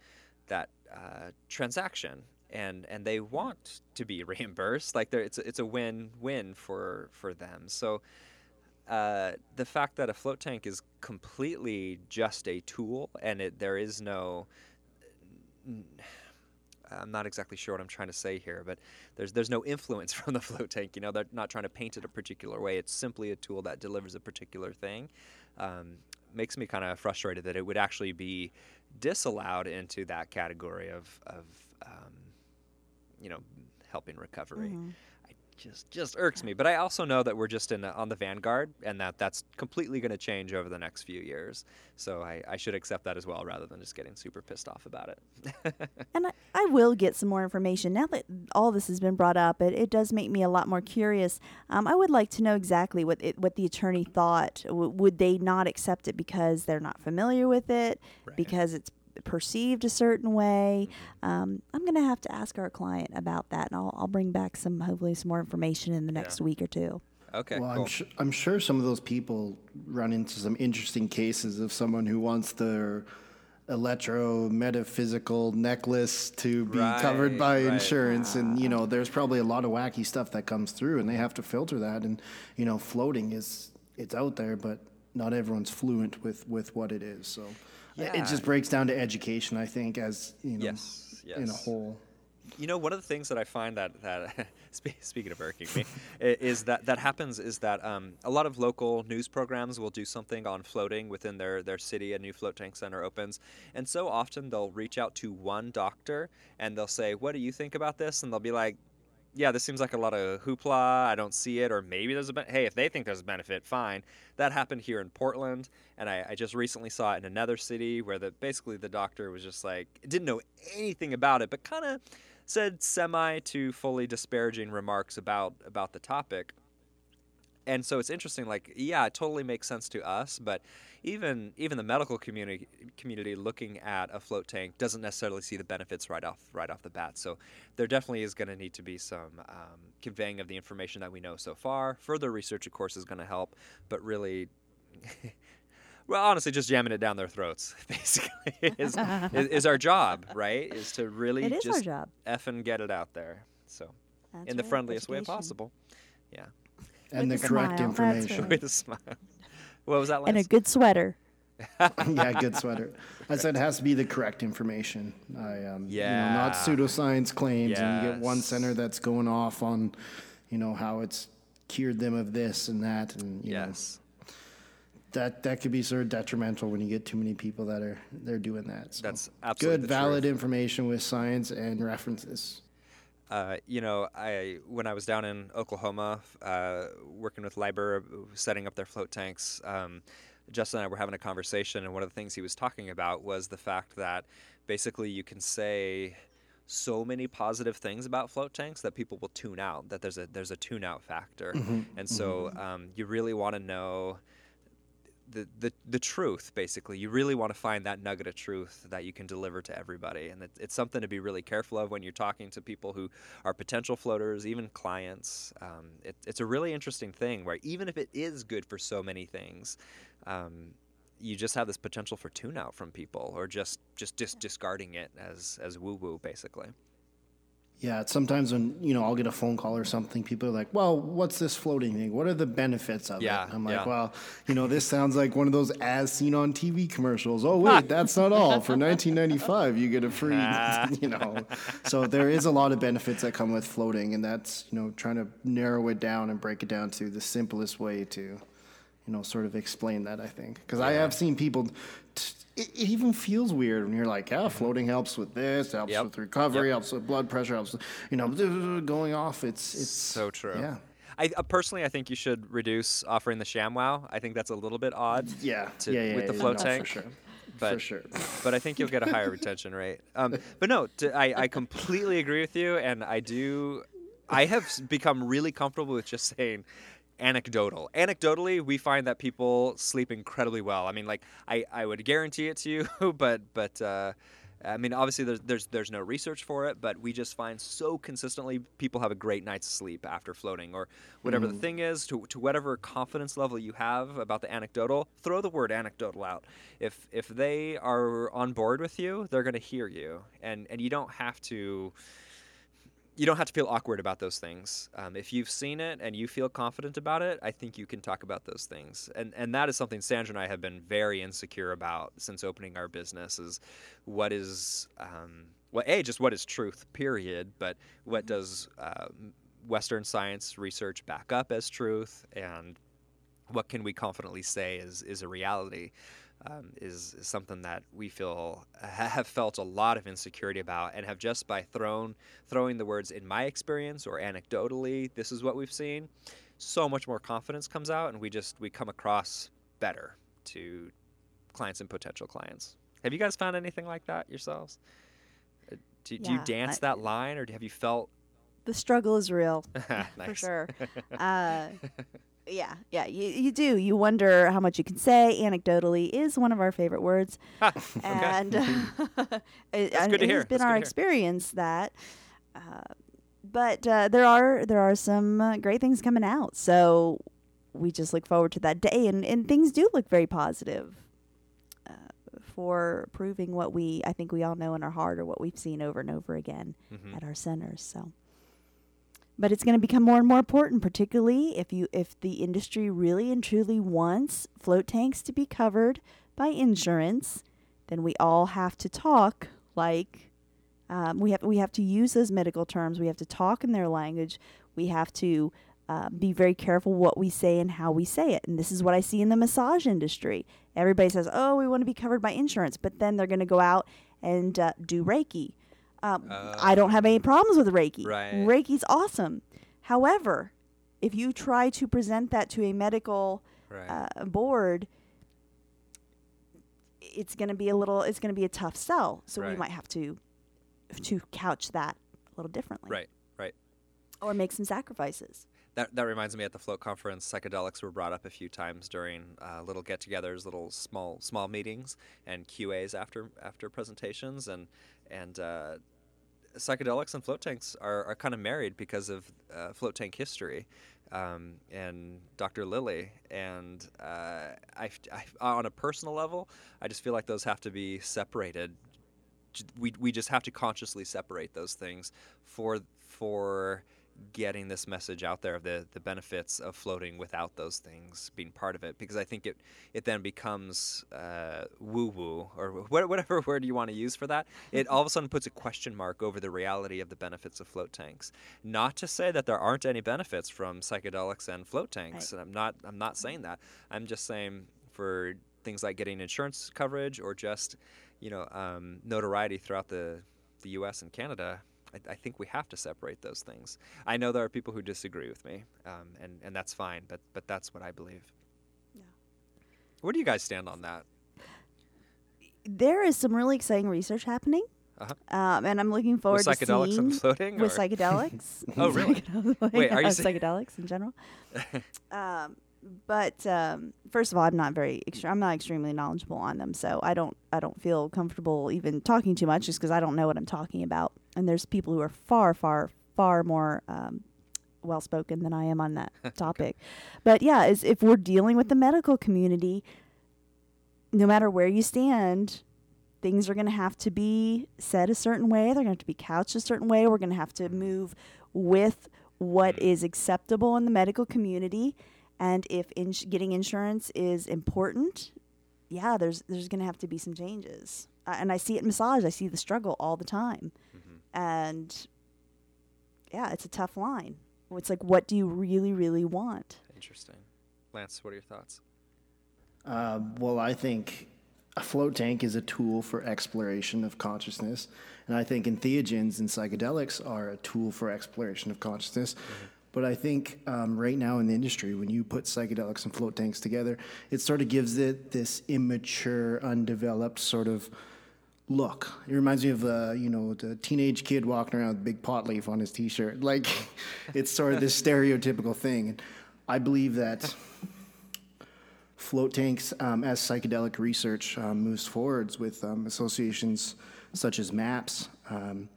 that uh, transaction, and and they want to be reimbursed. Like it's a, it's a win win for for them. So. Uh, the fact that a float tank is completely just a tool and it, there is no I'm not exactly sure what I'm trying to say here, but there's there's no influence from the float tank. You know, they're not trying to paint it a particular way. It's simply a tool that delivers a particular thing. Um, makes me kind of frustrated that it would actually be disallowed into that category of of um, you know helping recovery. I just just irks me. But I also know that we're just in the, on the vanguard, and that that's completely going to change over the next few years. So I, I should accept that as well, rather than just getting super pissed off about it. And I, I will get some more information. Now that all this has been brought up, it, it does make me a lot more curious. Um, I would like to know exactly what it, what the attorney thought. W- would they not accept it because they're not familiar with it, Right. because it's perceived a certain way? Um, I'm going to have to ask our client about that, and I'll, I'll bring back some hopefully some more information in the next week or two. okay, well, cool. I'm, su- I'm sure some of those people run into some interesting cases of someone who wants their electro metaphysical necklace to be covered by Right, right. insurance and you know there's probably a lot of wacky stuff that comes through and they have to filter that and you know floating is it's out there but not everyone's fluent with with what it is so it- Yeah. it just breaks down to education i think as you know Yes, in a whole You know, one of the things that I find that that speaking of irking me is that that happens is that um, a lot of local news programs will do something on floating within their their city. A new float tank center opens, and so often they'll reach out to one doctor and they'll say, "What do you think about this?" And they'll be like, yeah, this seems like a lot of hoopla. I don't see it, or maybe there's a ben- hey, if they think there's a benefit, fine. That happened here in Portland, and I, I just recently saw it in another city where the basically the doctor was just like didn't know anything about it, but kind of said semi to fully disparaging remarks about about the topic. And so it's interesting. Like, yeah, it totally makes sense to us, but even even the medical community community looking at a float tank doesn't necessarily see the benefits right off right off the bat. So there definitely is going to need to be some um, conveying of the information that we know so far. Further research, of course, is going to help, but really. well, honestly, just jamming it down their throats, basically, is, is, is, our job, right? Is to really it is just job. and get it out there. So, That's in the right, friendliest way possible. Yeah. And With the a correct smile, information. right. With a smile. What was that last? And a good sweater. yeah, good sweater. I said it has to be the correct information. I, um, you know, not pseudoscience claims, and you get one center that's going off on, you know, how it's cured them of this and that, and you know, yes. that that could be sort of detrimental when you get too many people that are they're doing that. So That's absolutely good, the valid truth. information with science and references. Uh, you know, I when I was down in Oklahoma, uh, working with Liber, setting up their float tanks. Um, Justin and I were having a conversation, and one of the things he was talking about was the fact that basically you can say so many positive things about float tanks that people will tune out. That there's a there's a tune out factor, and so um, you really want to know the, the the truth basically. You really want to find that nugget of truth that you can deliver to everybody and it, it's something to be really careful of when you're talking to people who are potential floaters even clients. Um, it, it's a really interesting thing where even if it is good for so many things um, you just have this potential for tune out from people or just just just discarding it as as woo woo basically Yeah, it's sometimes when you know I'll get a phone call or something, people are like, "Well, what's this floating thing? What are the benefits of Yeah, it?" I'm like, yeah. "Well, you know, this sounds like one of those as seen on TV commercials. Oh wait, that's not all. For 1995, you get a free, you know." So there is a lot of benefits that come with floating, and that's you know trying to narrow it down and break it down to the simplest way to, you know, sort of explain that. I think because I have seen people. It, it even feels weird when you're like, yeah, floating helps with this, helps Yep. with recovery, Yep. helps with blood pressure, helps, with, you know, going off. It's it's so true Yeah, I uh, personally, I think you should reduce offering the ShamWow. I think that's a little bit odd. yeah, to- yeah, yeah, with the yeah, float no, tank. for sure, but for sure. but I think you'll get a higher retention rate. Um, but no, I, I completely agree with you, and I do. I have become really comfortable with just saying anecdotal. Anecdotally, we find that people sleep incredibly well. I mean, like I, I would guarantee it to you, but but. Uh, I mean, obviously, there's, there's there's no research for it, but we just find so consistently people have a great night's sleep after floating, or whatever the thing is, to, to whatever confidence level you have about the anecdotal. Throw the word anecdotal out. If if they are on board with you, they're going to hear you, and and you don't have to you don't have to feel awkward about those things. Um, if you've seen it and you feel confident about it, I think you can talk about those things. And and that is something Sandra and I have been very insecure about since opening our business. Is what is um, well, a just what is truth, period. But what does uh, Western science research back up as truth, and what can we confidently say is is a reality? Um, is, is something that we feel have felt a lot of insecurity about, and have just by thrown throwing the words in my experience or anecdotally, this is what we've seen. So much more confidence comes out, and we just we come across better to clients and potential clients. Have you guys found anything like that yourselves? Uh, Do, do you dance I- that line, or have you felt The struggle is real, for sure. Uh, yeah, yeah, you, you do. You wonder how much you can say. Anecdotally is one of our favorite words, and it, and good to it has been That's our experience that. Uh, but uh, there are there are some uh, great things coming out, so we just look forward to that day, and, and things do look very positive uh, for proving what we I think we all know in our heart or what we've seen over and over again Mhm. at our centers. So, but it's going to become more and more important, particularly if you if the industry really and truly wants float tanks to be covered by insurance. Then we all have to talk like Um, we have we have to use those medical terms. We have to talk in their language. We have to uh, be very careful what we say and how we say it. And this is what I see in the massage industry. Everybody says, "Oh, we want to be covered by insurance," but then they're going to go out and uh, do Reiki. Um, I don't have any problems with Reiki. Right. Reiki's awesome. However, if you try to present that to a medical Right. uh, board, it's going to be a little. It's going to be a tough sell. So we might have to to couch that a little differently, right. Right. Or make some sacrifices. That, that reminds me at the float conference psychedelics were brought up a few times during uh, little get-togethers little small small meetings and qas after after presentations and and uh, psychedelics and float tanks are, are kind of married because of uh, float tank history um, and dr lilly and uh, I, I, on a personal level i just feel like those have to be separated. We, we just have to consciously separate those things for for getting this message out there of the, the benefits of floating without those things being part of it because I think it it then becomes uh, woo woo or wh- whatever word you want to use for that. It all of a sudden puts a question mark over the reality of the benefits of float tanks. Not to say that there aren't any benefits from psychedelics and float tanks. And I'm not I'm not saying that. I'm just saying for things like getting insurance coverage or just you know um, notoriety throughout the the U.S. and Canada. I, I think we have to separate those things. I know there are people who disagree with me, um, and and that's fine. But but that's what I believe. Yeah. Where do you guys stand on that? There is some really exciting research happening, Uh-huh. um, and I'm looking forward to psychedelics uploading. With psychedelics to psychedelics seeing and floating, with or- psychedelics. Really? Psychedelics- Wait, are you say- psychedelics in general? but um, first of all, I'm not very extre- I'm not extremely knowledgeable on them, so I don't I don't feel comfortable even talking too much, just because I don't know what I'm talking about. And there's people who are far, far, far more um, well spoken than I am on that topic. But yeah, is if we're dealing with the medical community, no matter where you stand, things are going to have to be said a certain way. They're going to have to be couched a certain way. We're going to have to move with what is acceptable in the medical community. And if ins- getting insurance is important, yeah, there's there's going to have to be some changes. Uh, and I see it in massage. I see the struggle all the time. And yeah, it's a tough line. It's like, what do you really, really want? Interesting. Lance, what are your thoughts? Uh, well, I think a float tank is a tool for exploration of consciousness. And I think entheogens and psychedelics are a tool for exploration of consciousness. But I think um, right now in the industry, when you put psychedelics and float tanks together, it sort of gives it this immature, undeveloped sort of look. It reminds me of uh, you know the teenage kid walking around with a big pot leaf on his t-shirt. Like it's sort of this stereotypical thing. And I believe that float tanks, um, as psychedelic research um, moves forwards with um, associations such as MAPS, um,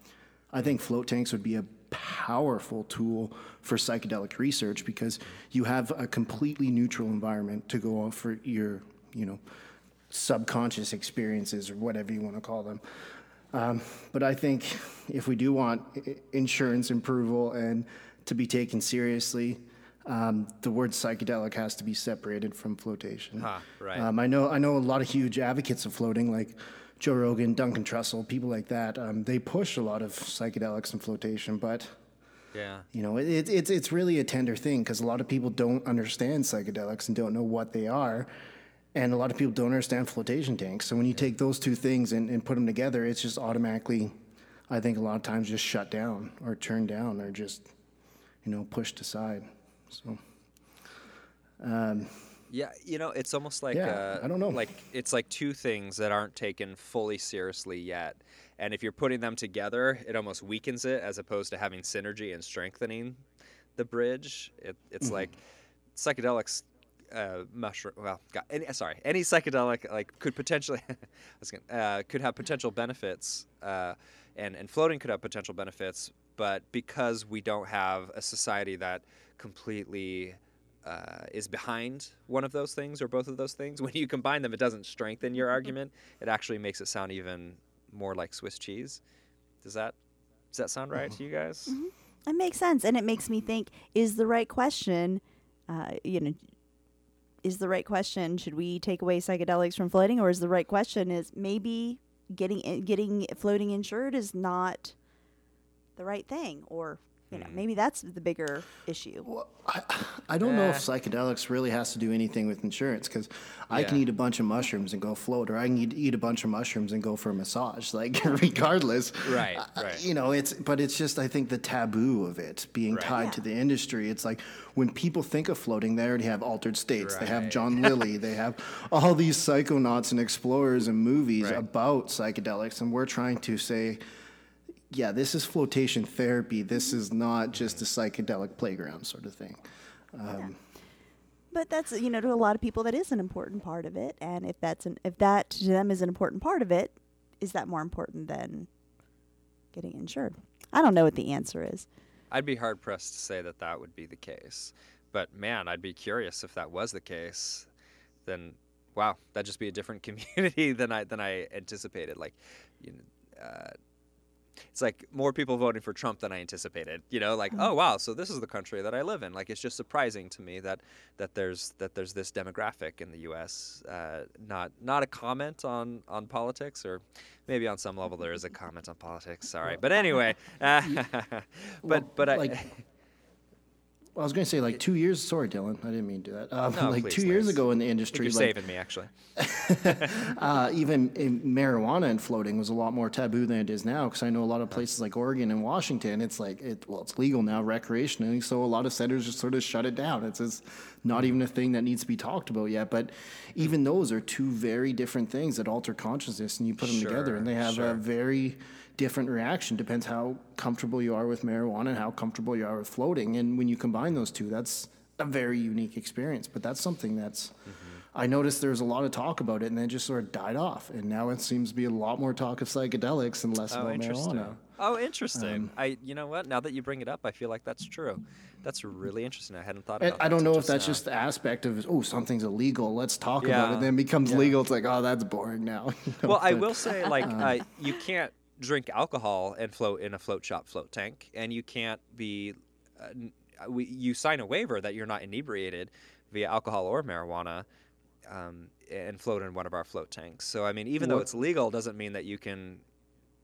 I think float tanks would be a powerful tool for psychedelic research because you have a completely neutral environment to go off for your, you know, subconscious experiences or whatever you want to call them. Um, but I think if we do want insurance approval and to be taken seriously, um, the word psychedelic has to be separated from flotation. Ah, right. Um, I know I know a lot of huge advocates of floating, like Joe Rogan, Duncan Trussell, people like that. Um, they push a lot of psychedelics and flotation, but Yeah. you know, it, it's it's really a tender thing because a lot of people don't understand psychedelics and don't know what they are, and a lot of people don't understand flotation tanks. So when you take those two things and, and put them together, it's just automatically, I think a lot of times just shut down or turned down or just, you know, pushed aside. So. Um, Yeah, you know, it's almost like Yeah, uh, I don't know. Like it's like two things that aren't taken fully seriously yet, and if you're putting them together, it almost weakens it as opposed to having synergy and strengthening the bridge. It, it's Mm-hmm. like psychedelics, uh, mushroom. Well, God, any, sorry, any psychedelic like could potentially, I was gonna, uh, could have potential benefits, uh, and and floating could have potential benefits, but because we don't have a society that completely uh, is behind one of those things or both of those things. When you combine them, it doesn't strengthen your argument. It actually makes it sound even more like Swiss cheese. Does that does that sound right to you guys? It makes sense, and it makes me think: Is the right question, uh, you know, is the right question? Should we take away psychedelics from floating, or is the right question is maybe getting getting floating insured is not the right thing, or you know, maybe that's the bigger issue. I I don't know if Eh. psychedelics really has to do anything with insurance because I can Yeah. eat a bunch of mushrooms and go float, or I can eat, eat a bunch of mushrooms and go for a massage. Like regardless, Right, uh, right. You know, it's but it's just I think the taboo of it being Right. tied Yeah. to the industry. It's like when people think of floating, they already have altered states. They have Right. John Lilly. they have all these psychonauts and explorers and movies Right. about psychedelics, and we're trying to say yeah, this is flotation therapy. This is not just a psychedelic playground sort of thing. But that's you know to a lot of people that is an important part of it, and if that's an if that to them is an important part of it, is that more important than getting insured? I don't know what the answer is. I'd be hard pressed to say that that would be the case. But man, I'd be curious if that was the case. Then, wow, that'd just be a different community than I than I anticipated. Like, you know, uh, it's like more people voting for Trump than I anticipated. You know, like oh wow, so this is the country that I live in. Like it's just surprising to me that that there's that there's this demographic in the U.S. Uh, not not a comment on on politics, or maybe on some level there is a comment on politics. Sorry, but anyway, uh, but but I. like, I was going to say like two years. Sorry, Dylan, I didn't mean to do that. Um, No, like please, two years ago in the industry, you're like saving me, actually. uh, even in marijuana and floating was a lot more taboo than it is now. Because I know a lot of places like Oregon and Washington, it's like it well, it's legal now recreationally. So a lot of centers just sort of shut it down. It's just not even a thing that needs to be talked about yet. But even those are two very different things that alter consciousness, and you put them together, and they have sure. a very different reaction. Depends how comfortable you are with marijuana and how comfortable you are with floating. And when you combine those two, that's a very unique experience. But that's something that's Mm-hmm. I noticed there was a lot of talk about it, and then just sort of died off. And now it seems to be a lot more talk of psychedelics and less Oh, about marijuana. Oh, interesting. I, you know what? Now that you bring it up, I feel like that's true. That's really interesting. I hadn't thought I, about. I that don't know if that's now. just the aspect of oh something's illegal, let's talk about Yeah, it. Then it becomes yeah. legal. It's like oh that's boring now. you know, Well, I will say, like, uh, you can't drink alcohol and float in a float shop float tank, and you can't be. Uh, uh, we, you sign a waiver that you're not inebriated via alcohol or marijuana, um, and float in one of our float tanks. So, I mean, even though it's legal, doesn't mean that you can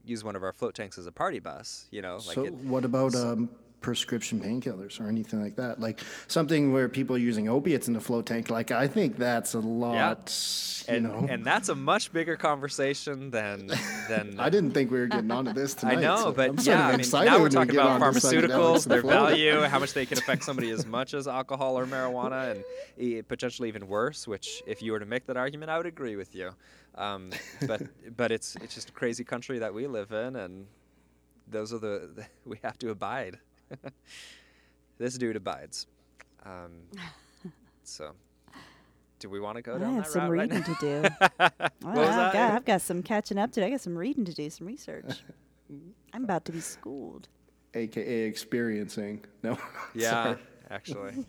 use one of our float tanks as a party bus. You know, like so it, what about um, prescription painkillers or anything like that? Like something where people are using opiates in the float tank. Like I think that's a lot. You and, know, and that's a much bigger conversation than than I didn't think we were getting onto this tonight. I know, so but I'm yeah, I mean, excited now we're talking about pharmaceuticals, their value, how much they can affect somebody as much as alcohol or marijuana, and potentially even worse. Which, if you were to make that argument, I would agree with you. Um, but but it's it's just a crazy country that we live in, and those are the we have to abide. this dude abides. Um, so, do we want to go I down have that some route right reading now? to do. Well, was I've, that? got, I've got some catching up to do. I got some reading to do, some research. I'm about to be schooled. AKA experiencing. No. Yeah, actually.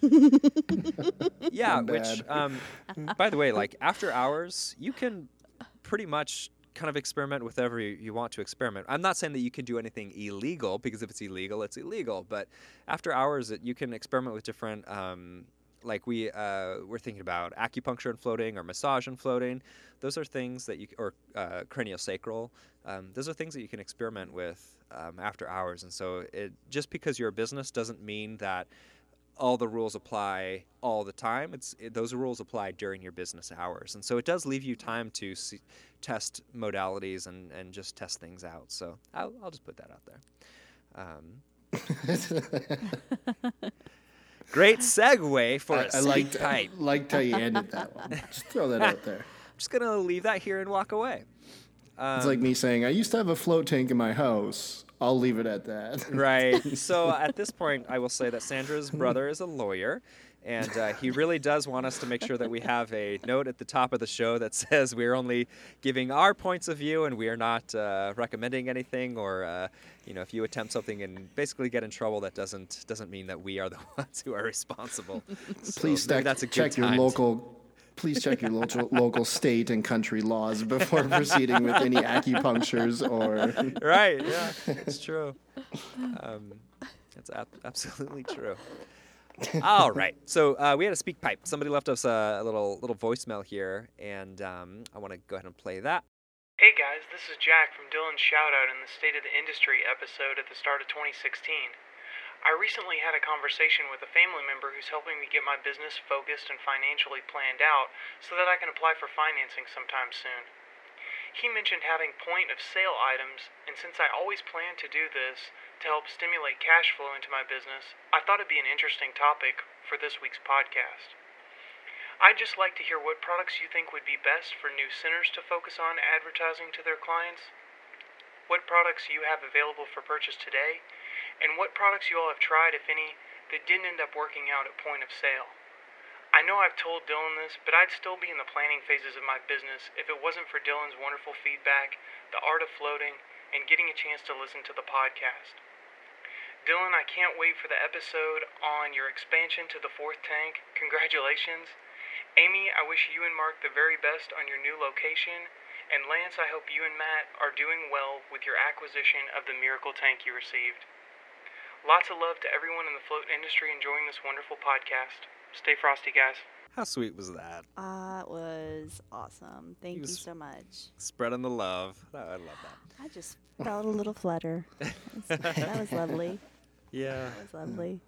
yeah, which, um, by the way, like after hours, you can pretty much kind of experiment with whatever you, you want to experiment. I'm not saying that you can do anything illegal because if it's illegal, it's illegal. But after hours, it, you can experiment with different. Um, like we uh, we're thinking about acupuncture and floating or massage and floating. Those are things that you or uh, craniosacral. Um, those are things that you can experiment with um, after hours. And so it just because you're a business doesn't mean that all the rules apply all the time. It's it, those rules apply during your business hours, and so it does leave you time to see, test modalities and, and just test things out. So I'll, I'll just put that out there. Um, great segue for a I, I liked, speak pipe. I liked how you ended that one. Just throw that out there. I'm just gonna leave that here and walk away. Um, It's like me saying, I used to have a float tank in my house. I'll leave it at that. Right. So at this point, I will say that Sandra's brother is a lawyer, and uh, he really does want us to make sure that we have a note at the top of the show that says we're only giving our points of view and we are not uh, recommending anything. Or, uh, you know, if you attempt something and basically get in trouble, that doesn't doesn't mean that we are the ones who are responsible. So Please stack, that's a check your local. Please check your local, local state and country laws before proceeding with any acupunctures or. right. Yeah, it's true. Um, it's ab- absolutely true. All right. So uh, we had a speak pipe. Somebody left us a, a little little voicemail here, and um, I want to go ahead and play that. Hey guys, this is Jack from Dylan's Shoutout in the State of the Industry episode at the start of 2016. I recently had a conversation with a family member who's helping me get my business focused and financially planned out so that I can apply for financing sometime soon. He mentioned having point of sale items, and since I always plan to do this to help stimulate cash flow into my business, I thought it'd be an interesting topic for this week's podcast. I'd just like to hear what products you think would be best for new centers to focus on advertising to their clients, what products you have available for purchase today, and what products you all have tried, if any, that didn't end up working out at point of sale. I know I've told Dylan this, but I'd still be in the planning phases of my business if it wasn't for Dylan's wonderful feedback, the art of floating, and getting a chance to listen to the podcast. Dylan, I can't wait for the episode on your expansion to the fourth tank. Congratulations. Amy, I wish you and Mark the very best on your new location. And Lance, I hope you and Matt are doing well with your acquisition of the miracle tank you received. Lots of love to everyone in the float industry enjoying this wonderful podcast. Stay frosty, guys. How sweet was that? That was awesome. Thank you was- so much. Spreading the love. Oh, I love that. I just felt a little flutter. That was lovely. Yeah. That was lovely.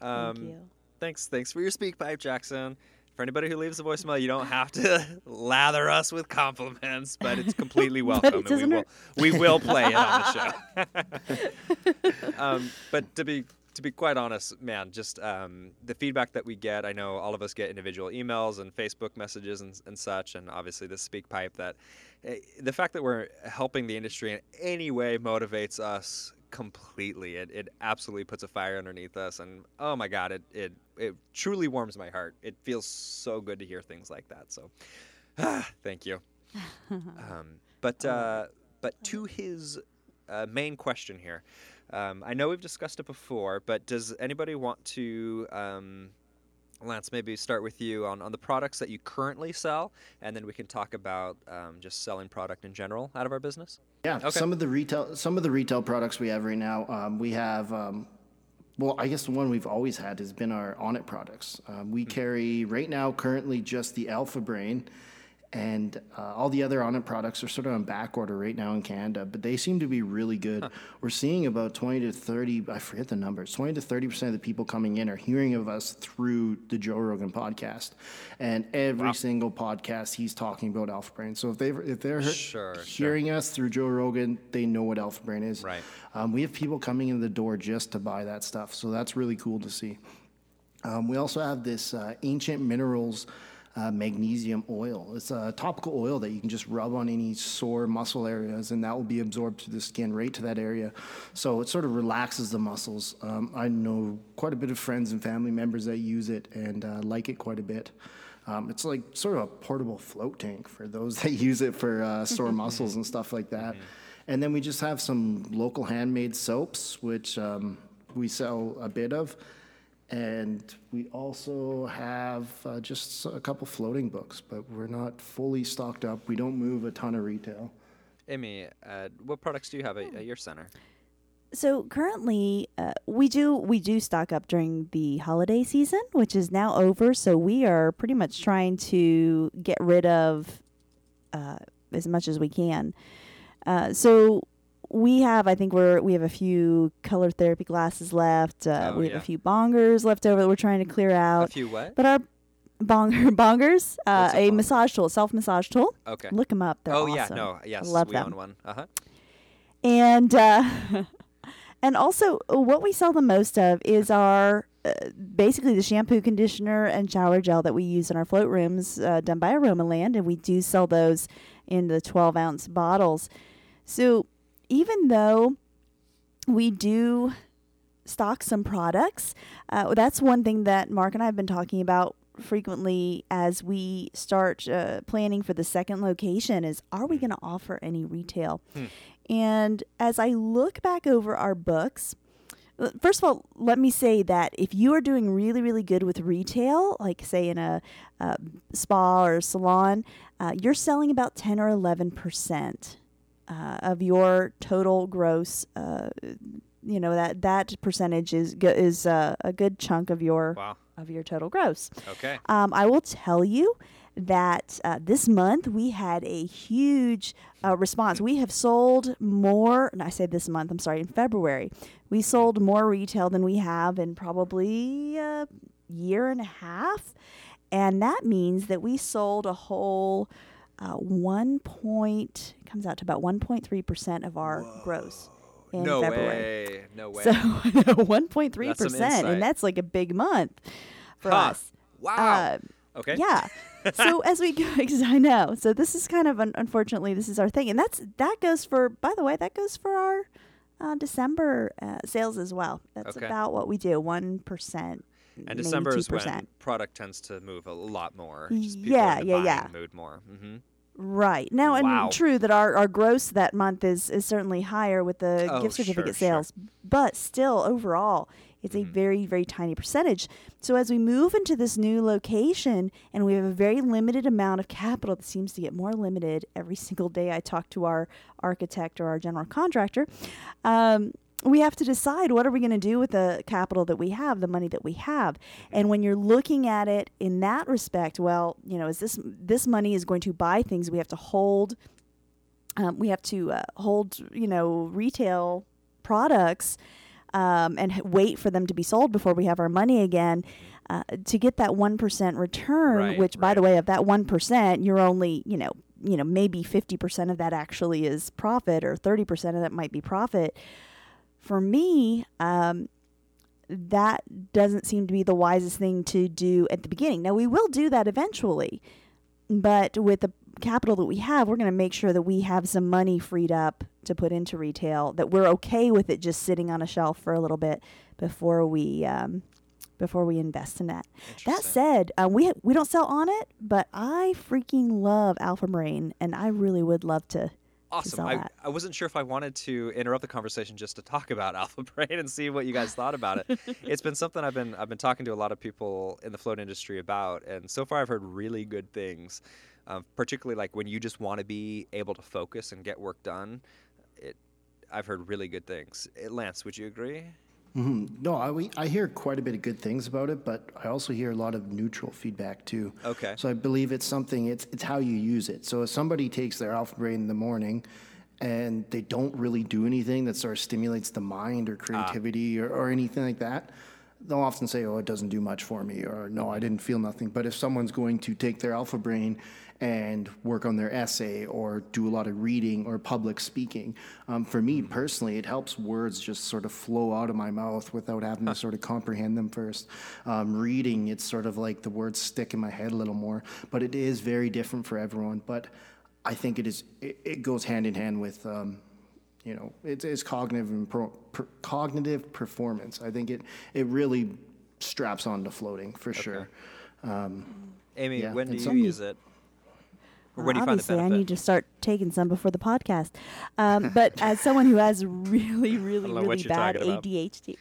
Um, Thank you. Thanks, thanks for your speak pipe, Jackson. For anybody who leaves a voicemail, you don't have to lather us with compliments, but it's completely welcome, and we will we will play it on the show. um, but to be to be quite honest, man, just um, the feedback that we get. I know all of us get individual emails and Facebook messages and, and such, and obviously the speak pipe. That eh, the fact that we're helping the industry in any way motivates us completely. It, it absolutely puts a fire underneath us, and oh my God, it, it it truly warms my heart. It feels so good to hear things like that. So, thank you. Um, but uh, but to his uh, main question here, um, I know we've discussed it before, but does anybody want to? Um, Lance, maybe start with you on, on the products that you currently sell, and then we can talk about um, just selling product in general out of our business. Yeah, Okay. some of the retail some of the retail products we have right now, um, we have. Um, well, I guess the one we've always had has been our Onnit products. Um, we carry right now currently just the Alpha Brain, and uh, all the other Onnit products are sort of on back order right now in Canada, but they seem to be really good. We're seeing about twenty to thirty. I forget the numbers. Twenty to thirty percent of the people coming in are hearing of us through the Joe Rogan podcast, and every single podcast he's talking about Alpha Brain. So if they if they're Sure, sure. hearing us through Joe Rogan, they know what Alpha Brain is. Right. Um, we have people coming in the door just to buy that stuff, so that's really cool to see. Um, we also have this uh, ancient minerals uh, magnesium oil. It's a topical oil that you can just rub on any sore muscle areas, and that will be absorbed to the skin right to that area. So it sort of relaxes the muscles. Um, I know quite a bit of friends and family members that use it and uh, like it quite a bit. Um, it's like sort of a portable float tank for those that use it for uh, sore muscles and stuff like that. And then we just have some local handmade soaps, which um, we sell a bit of. And we also have uh, just a couple floating books, but we're not fully stocked up. We don't move a ton of retail. Amy, uh, what products do you have at, at your center? So currently, uh, we do we do stock up during the holiday season, which is now over. So we are pretty much trying to get rid of uh, as much as we can. Uh, so we have, I think we're we have a few color therapy glasses left. Uh, Oh, we have yeah. a few bongers left over that we're trying to clear out. A few what? But our bonger bongers, uh, a a bonger? massage tool, self massage tool. Okay. Look them up. They're oh yeah, no, yes, love we them own one. Uh huh. and uh, and also uh, what we sell the most of is our uh, basically the shampoo, conditioner, and shower gel that we use in our float rooms, uh, done by Aroma Land, and we do sell those in the twelve ounce bottles. So even though we do stock some products, uh, that's one thing that Mark and I have been talking about frequently as we start uh, planning for the second location is are we going to offer any retail? And as i look back over our books uh, First of all, let me say that if you are doing really, really good with retail, like say in a, uh spa or salon, uh, you're selling about 10 or 11% uh, of your total gross. Uh, you know that that percentage is go- is uh, a good chunk of your Wow. of your total gross. Okay. Um, I will tell you that uh, this month we had a huge uh, response. We have sold more, and I say this month, I'm sorry, in February, we sold more retail than we have in probably a year and a half. And that means that we sold a whole uh, 1 point, comes out to about 1.3% of our gross in no February. way. No way. So 1.3%, That's some insight. and that's like a big month for Huh. us. wow. Uh, okay. yeah. so as we go, because I know. So this is kind of un- unfortunately this is our thing, and that's that goes for. By the way, that goes for our uh, December uh, sales as well. That's Okay. about what we do. One percent. And December is when product tends to move a lot more. Just Yeah, are in the yeah, yeah. mood more. hmm Right now, and Wow. true that our, our gross that month is is certainly higher with the Oh, gift certificate sure. sales, but still overall, it's Mm-hmm. a very very tiny percentage. So as we move into this new location, and we have a very limited amount of capital that seems to get more limited every single day. I talk to our architect or our general contractor. Um, we have to decide what are we going to do with the capital that we have, the money that we have. And when you're looking at it in that respect, well, you know, is this this money is going to buy things we have to hold um, we have to uh, hold, you know, retail products um, and h- wait for them to be sold before we have our money again. Uh, to get that one percent return, Right, which, by the way, of that one percent, you're only, you know, you know, maybe fifty percent of that actually is profit, or thirty percent of that might be profit. For me, um, that doesn't seem to be the wisest thing to do at the beginning. Now we will do that eventually, but with the capital that we have, we're going to make sure that we have some money freed up to put into retail. That we're okay with it just sitting on a shelf for a little bit before we um, before we invest in that. That said, uh, we we don't sell on it, but I freaking love Alpha Brain, and I really would love to. Awesome. I. I wasn't sure if I wanted to interrupt the conversation just to talk about Alpha Brain and see what you guys thought about it. it's been something I've been I've been talking to a lot of people in the float industry about, and so far I've heard really good things. Um, particularly like when you just want to be able to focus and get work done. It, I've heard really good things. Eh, Lance, would you agree? Mm-hmm. No, I, we- I hear quite a bit of good things about it, but I also hear a lot of neutral feedback too. Okay. So I believe it's something, it's, it's how you use it. So if somebody takes their alpha brain in the morning and they don't really do anything that sort of stimulates the mind or ah. creativity or, or anything like that, they'll often say, oh, it doesn't do much for me, or no, I didn't feel nothing. But if someone's going to take their alpha brain and work on their essay or do a lot of reading or public speaking, um, for me personally, it helps words just sort of flow out of my mouth without having to sort of comprehend them first. Um, reading, it's sort of like the words stick in my head a little more, but it is very different for everyone. But I think it is, it, it goes hand in hand with, um, you know, it's, it's cognitive and pro, per, cognitive performance. I think it it really straps on to floating for sure. Amy, Yeah, when do and you some- use it? Or when find the Obviously, I need to start taking some before the podcast. Um, but as someone who has really, really, really bad. ADHD,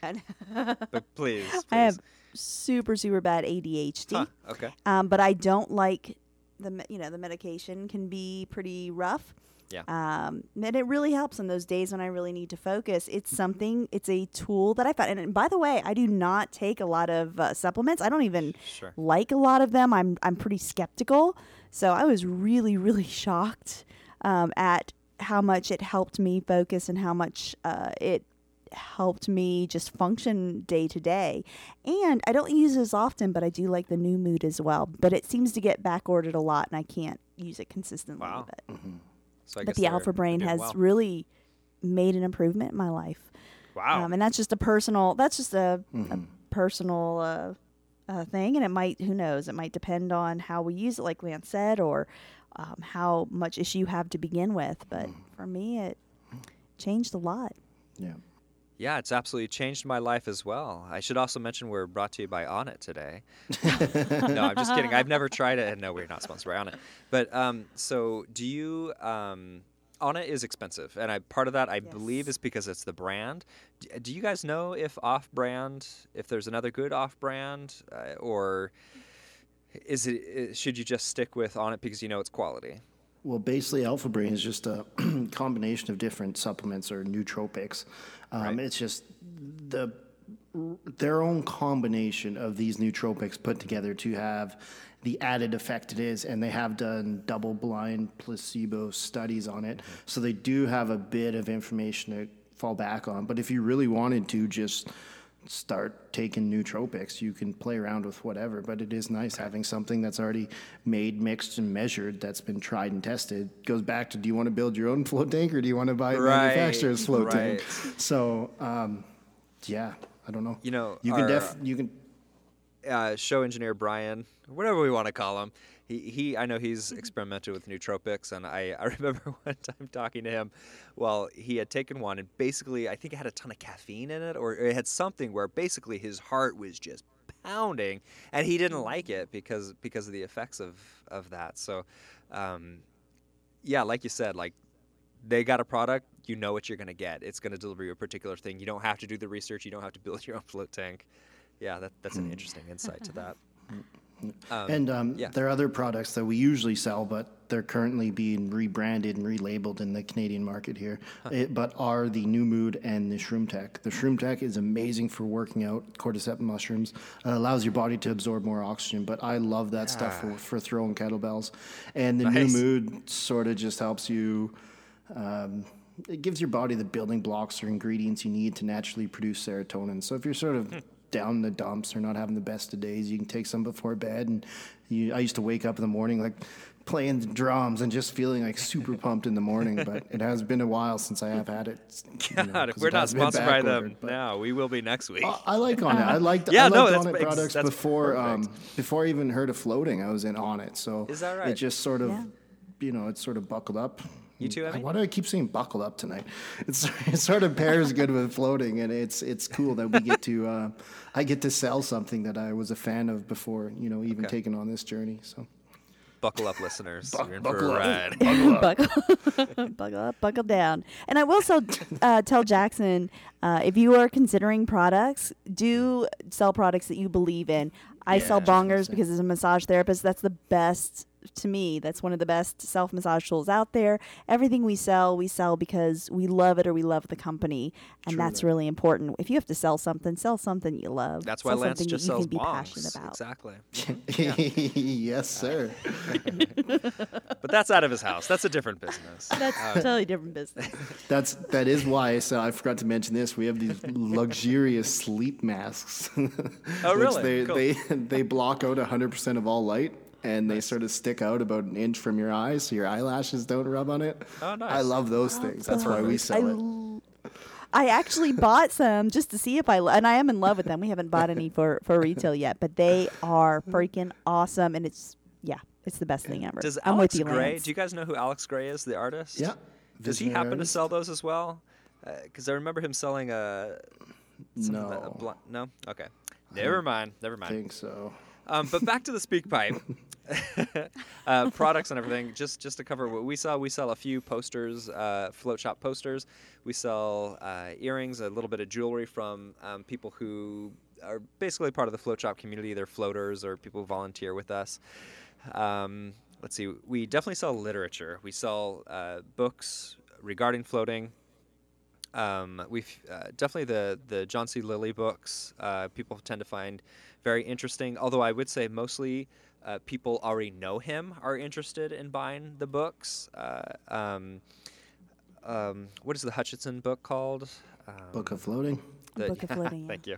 But please, please. I have super, super bad ADHD. Huh, okay. Um, but I don't like the you know the medication can be pretty rough. Yeah. Um, and it really helps on those days when I really need to focus. It's something. It's a tool that I found. And, and by the way, I do not take a lot of uh, supplements. I don't even Sure. like a lot of them. I'm I'm pretty skeptical. So I was really really shocked um, at how much it helped me focus and how much uh, it helped me just function day to day. And I don't use it as often, but I do like the new mood as well. But it seems to get back ordered a lot, and I can't use it consistently. Wow. But, So I but the Alpha Brain has well. really made an improvement in my life. Wow. Um, and that's just a personal. That's just a, a Mm-hmm. personal uh, uh, thing, and it might. Who knows? It might depend on how we use it, like Lance said, or um, how much issue you have to begin with. But Mm-hmm. for me, it changed a lot. Yeah. Yeah, it's absolutely changed my life as well. I should also mention we're brought to you by Onnit today. no, I'm just kidding. I've never tried it, and no, we're not sponsored by Onnit. But um, so, do you? Um, Onnit is expensive, and I part of that I believe is because it's the brand. D- Do you guys know if off-brand, if there's another good off-brand, uh, or is it should you just stick with Onnit because you know it's quality? Well, basically, Alpha Brain is just a combination of different supplements or nootropics. Um, Right. It's just the their own combination of these nootropics put together to have the added effect it is, and they have done double blind placebo studies on it. So they do have a bit of information to fall back on. But if you really wanted to just start taking nootropics, you can play around with whatever. But it is nice having something that's already made, mixed, and measured that's been tried and tested. Goes back to do you want to build your own float tank or do you want to buy a Right, manufacturer's float tank? So, um, yeah, I don't know. You know, you can our, def you can uh, show engineer Brian, whatever we want to call him. He, he I know he's experimented with nootropics, and I, I remember one time talking to him. Well, he had taken one, and basically, I think it had a ton of caffeine in it, or it had something where basically his heart was just pounding, and he didn't like it because because of the effects of of that. So, um, yeah, like you said, like they got a product, you know what you're going to get. It's going to deliver you a particular thing. You don't have to do the research. You don't have to build your own float tank. Yeah, that, that's an interesting insight to that. Um, and um, yeah. there are other products that we usually sell, but they're currently being rebranded and relabeled in the Canadian market here. It, but are the New Mood and the Shroom Tech. The Shroom Tech is amazing for working out cordyceps mushrooms. Uh, allows your body to absorb more oxygen. But I love that stuff for, for throwing kettlebells. And the Nice. New Mood sort of just helps you. Um, it gives your body the building blocks or ingredients you need to naturally produce serotonin. So if you're sort of down in the dumps or not having the best of days, you can take some before bed. And you, I used to wake up in the morning like playing the drums and just feeling like super pumped in the morning. But it has been a while since I have had it. you know, God, 'cause we're not sponsored by them now. We will be next week. I- I like Onnit. I liked. Yeah, I no, liked that's Onnit products before. Um, before I even heard of floating, I was in on it. So Is that right? It just sort of, Yeah. you know, it sort of buckled up. You too, Emmy? Why do I keep saying buckle up tonight? It's it sort of pairs good with floating, and it's it's cool that we get to uh, I get to sell something that I was a fan of before, you know, even Okay. taking on this journey. So Buckle up, listeners. You're in for buckle a up. ride. buckle, buckle up, buckle down. And I will also uh, tell Jackson uh, if you are considering products, do sell products that you believe in. I sell Yeah, I bongers because as a massage therapist, that's the best to me. That's one of the best self massage tools out there. Everything we sell, we sell because we love it or we love the company, and True that's that. really important. If you have to sell something, sell something you love. That's why Sell Lance something just that you sells can be passionate about. Exactly. yes, sir. But that's out of his house. That's a different business. That's Uh, a totally different business. That's that is why. So I forgot to mention this. We have these luxurious sleep masks. Oh, which really? They Cool. they they block out 100% of all light, and they sort of stick out about an inch from your eyes, so your eyelashes don't rub on it. Oh, nice. I love those things. That's why we I, sell it. I actually bought some just to see if I, lo- and I am in love with them. We haven't bought any for, for retail yet, but they are freaking awesome. And it's, yeah, it's the best thing ever. Does I'm Alex with you, Gray? Lance. Do you guys know who Alex Grey is, the artist? Yeah. Does he Visionary happen to sell those as well? Uh, because I remember him selling uh, a. something that- a No. bl- no. Okay. Never mind. Never I mind. think so. Um, but back to the speak pipe, uh, products and everything. Just just to cover what we sell, we sell a few posters, uh, float shop posters. We sell uh, earrings, a little bit of jewelry from um, people who are basically part of the float shop community. They're floaters or people who volunteer with us. Um, let's see. We definitely sell literature. We sell uh, books regarding floating. Um, we've uh, definitely the the John C. Lilly books. Uh, people tend to find very interesting. Although I would say mostly uh, people already know him are interested in buying the books. Uh, um, um, what is the Hutchison book called? Um, Book of floating. the- Book of Floating, yeah. Thank you.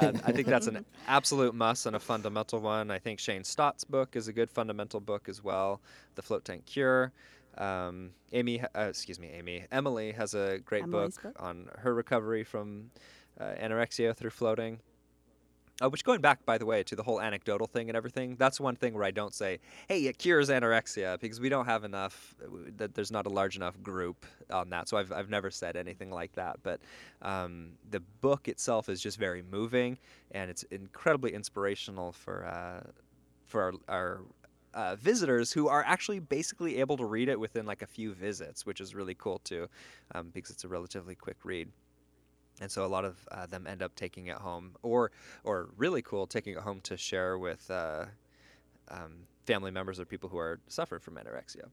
Uh, I think that's an absolute must and a fundamental one. I think Shane Stott's book is a good fundamental book as well. The Float Tank Cure. Um, Amy, uh, excuse me, Amy. Emily has a great book, book? on her recovery from uh, anorexia through floating. Uh, which going back, by the way, to the whole anecdotal thing and everything, that's one thing where I don't say, "Hey, it cures anorexia," because we don't have enough. uh, That there's not a large enough group on that, so I've I've never said anything like that. But um, the book itself is just very moving, and it's incredibly inspirational for uh, for our. our uh, visitors who are actually basically able to read it within like a few visits, which is really cool too, um, because it's a relatively quick read and so a lot of uh, them end up taking it home, or or really cool, taking it home to share with uh, um, family members or people who are suffering from anorexia.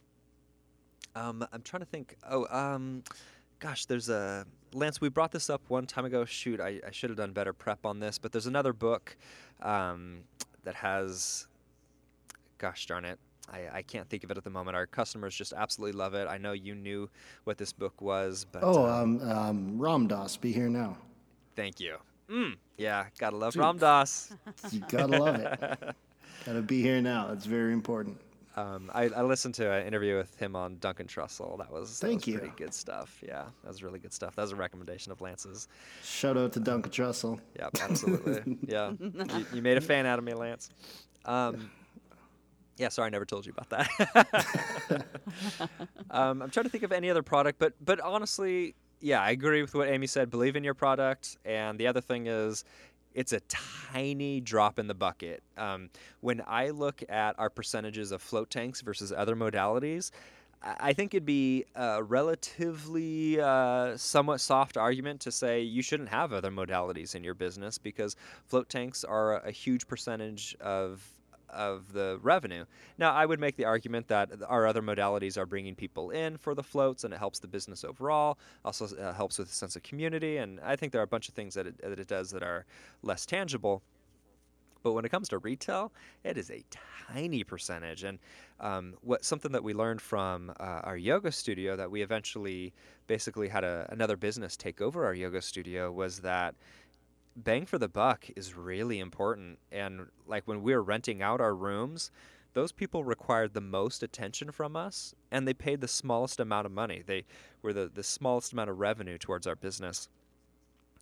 Um, I'm trying to think. Oh, um, gosh, there's a Lance. We brought this up one time ago. Shoot, I, I should have done better prep on this, but there's another book um, that has, gosh darn it, I, I can't think of it at the moment. Our customers just absolutely love it. I know you knew what this book was, but Oh, um, um, um, Ram Dass, be here now. thank you. Mm, yeah, gotta love Dude. Ram Dass. You gotta love it. Gotta be here now. It's very important. Um, I, I listened to an interview with him on Duncan Trussell. That was, that Thank was you. pretty good stuff. Yeah, that was really good stuff. That was a recommendation of Lance's. Shout out to Duncan Trussell. Yeah, absolutely. yeah, you, you made a fan out of me, Lance. Um, yeah, sorry, I never told you about that. um, I'm trying to think of any other product, but but honestly, yeah, I agree with what Amy said. Believe in your product, and the other thing is, it's a tiny drop in the bucket. Um, when I look at our percentages of float tanks versus other modalities. I think it'd be a relatively uh, somewhat soft argument to say you shouldn't have other modalities in your business because float tanks are a huge percentage of of the revenue. Now, I would make the argument that our other modalities are bringing people in for the floats, and it helps the business overall. Also, uh, helps with a sense of community, and I think there are a bunch of things that it, that it does that are less tangible. But when it comes to retail, it is a tiny percentage. And um, what something that we learned from uh, our yoga studio that we eventually basically had a, another business take over our yoga studio was that bang for the buck is really important. And like when we were renting out our rooms, those people required the most attention from us and they paid the smallest amount of money. They were the, the smallest amount of revenue towards our business.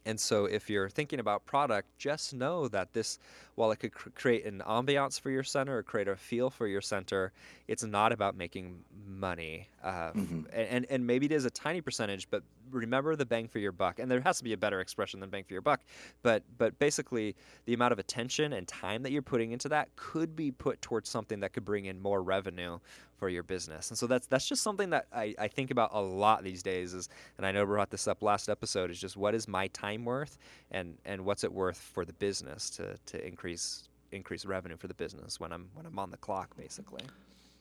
And so, if you're thinking about product, just know that this, while it could cr- create an ambiance for your center or create a feel for your center, it's not about making money. Uh, f- and, and maybe it is a tiny percentage, but remember the bang for your buck. And there has to be a better expression than bang for your buck. But, but basically, the amount of attention and time that you're putting into that could be put towards something that could bring in more revenue for your business. And so that's that's just something that I, I think about a lot these days is and I know we brought this up last episode is just what is my time worth and and what's it worth for the business to, to increase increase revenue for the business when I'm when I'm on the clock basically.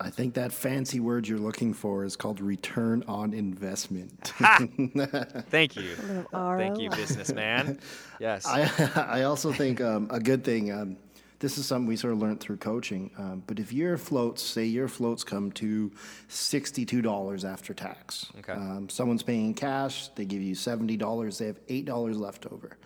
I think that fancy word you're looking for is called return on investment. Thank you. Thank you, businessman. Yes. I, I also think um, a good thing, um, this is something we sort of learned through coaching, um, but if your floats, say your floats come to $62 after tax, Okay. um, someone's paying cash, they give you $70, they have $8 left over.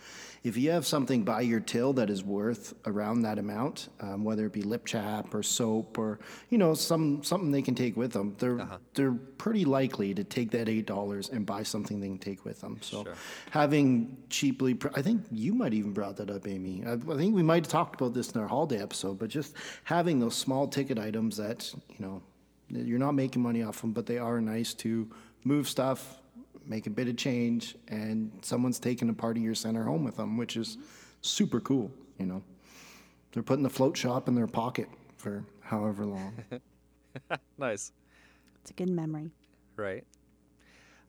If you have something by your till that is worth around that amount, um, whether it be lip chap or soap or you know some something they can take with them, they're they're pretty likely to take that eight dollars and buy something they can take with them. So Sure. having cheaply, pr- I think you might even brought that up, Amy. I, I think we might have talked about this in our holiday episode, but just having those small ticket items that you know you're not making money off them, but they are nice to move stuff, make a bit of change, and someone's taking a part of your center home with them, which is super cool. You know, they're putting the float shop in their pocket for however long. nice. It's a good memory. Right.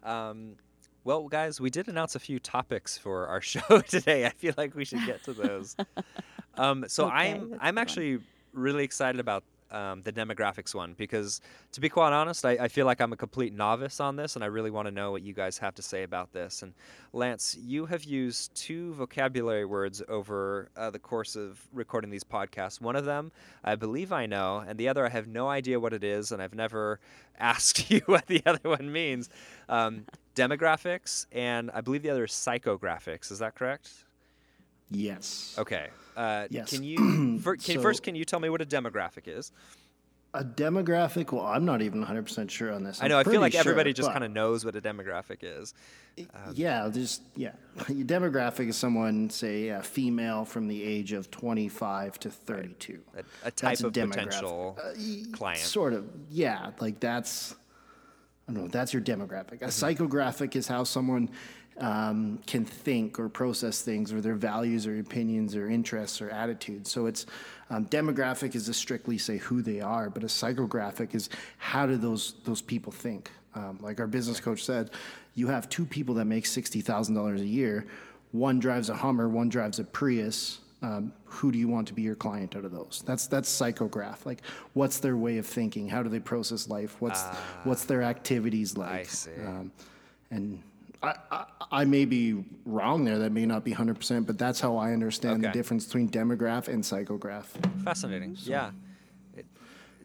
Um, well, guys, we did announce a few topics for our show today. I feel like we should get to those. um, so Okay, I'm I'm fun. actually really excited about um, the demographics one because, to be quite honest, I, I feel like I'm a complete novice on this, and I really want to know what you guys have to say about this. And Lance, you have used two vocabulary words over uh, the course of recording these podcasts. One of them, I believe I know, and the other, I have no idea what it is, and I've never asked you what the other one means. Um, demographics, and I believe the other is psychographics. Is that correct? Yes. Okay. Uh, Yes. Can you fir- can, So- first? Can you tell me what a demographic is? A demographic? Well, I'm not even 100% sure on this. I I'm know. I feel like everybody just kind of knows what a demographic is. yeah, just yeah. Your demographic is someone, say, a female from the age of 25 to 32. A, a type That's a of demographic. potential Uh, client. Sort of, yeah. Like that's, I don't know. That's your demographic. A Mm-hmm. psychographic is how someone um, can think or process things, or their values, or opinions, or interests, or attitudes. So it's um, demographic is to strictly say who they are, but a psychographic is how do those those people think. Um, like our business coach said, you have two people that make sixty thousand dollars a year. One drives a Hummer, one drives a Prius um, who do you want to be your client out of those? That's that's psychograph. Like, what's their way of thinking? How do they process life? What's what's their activities like? see. Um, and I, I, I may be wrong there. That may not be 100%, but that's how I understand the difference between demograph and psychograph. Fascinating. Yeah. It,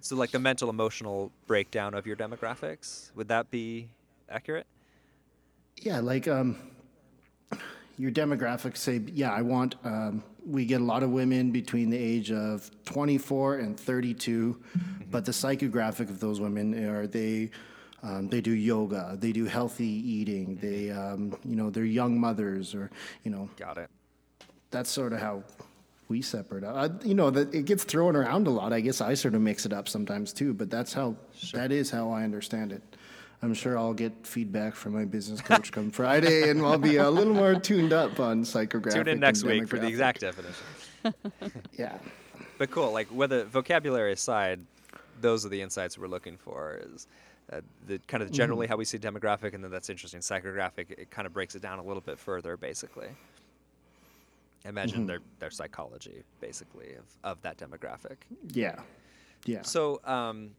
so, like the mental emotional breakdown of your demographics, would that be accurate? Yeah, like um, your demographics say, yeah, I want, um, we get a lot of women between the age of 24 and 32, but the psychographic of those women are they, um, they do yoga, they do healthy eating, they, um, you know, they're young mothers, or, you know, Got it. that's sort of how we separate. Uh, you know, that it gets thrown around a lot. I guess I sort of mix it up sometimes too, but that's how that is how I understand it. I'm sure I'll get feedback from my business coach come Friday, and I'll be a little more tuned up on psychographic. Tune in next week for the exact definition. Yeah. But cool. Like whether vocabulary aside, those are the insights we're looking for. Is uh, the kind of generally how we see demographic, and then that's interesting. Psychographic, it kind of breaks it down a little bit further, basically. Imagine their their psychology, basically, of, of that demographic. Yeah. Yeah. So, um,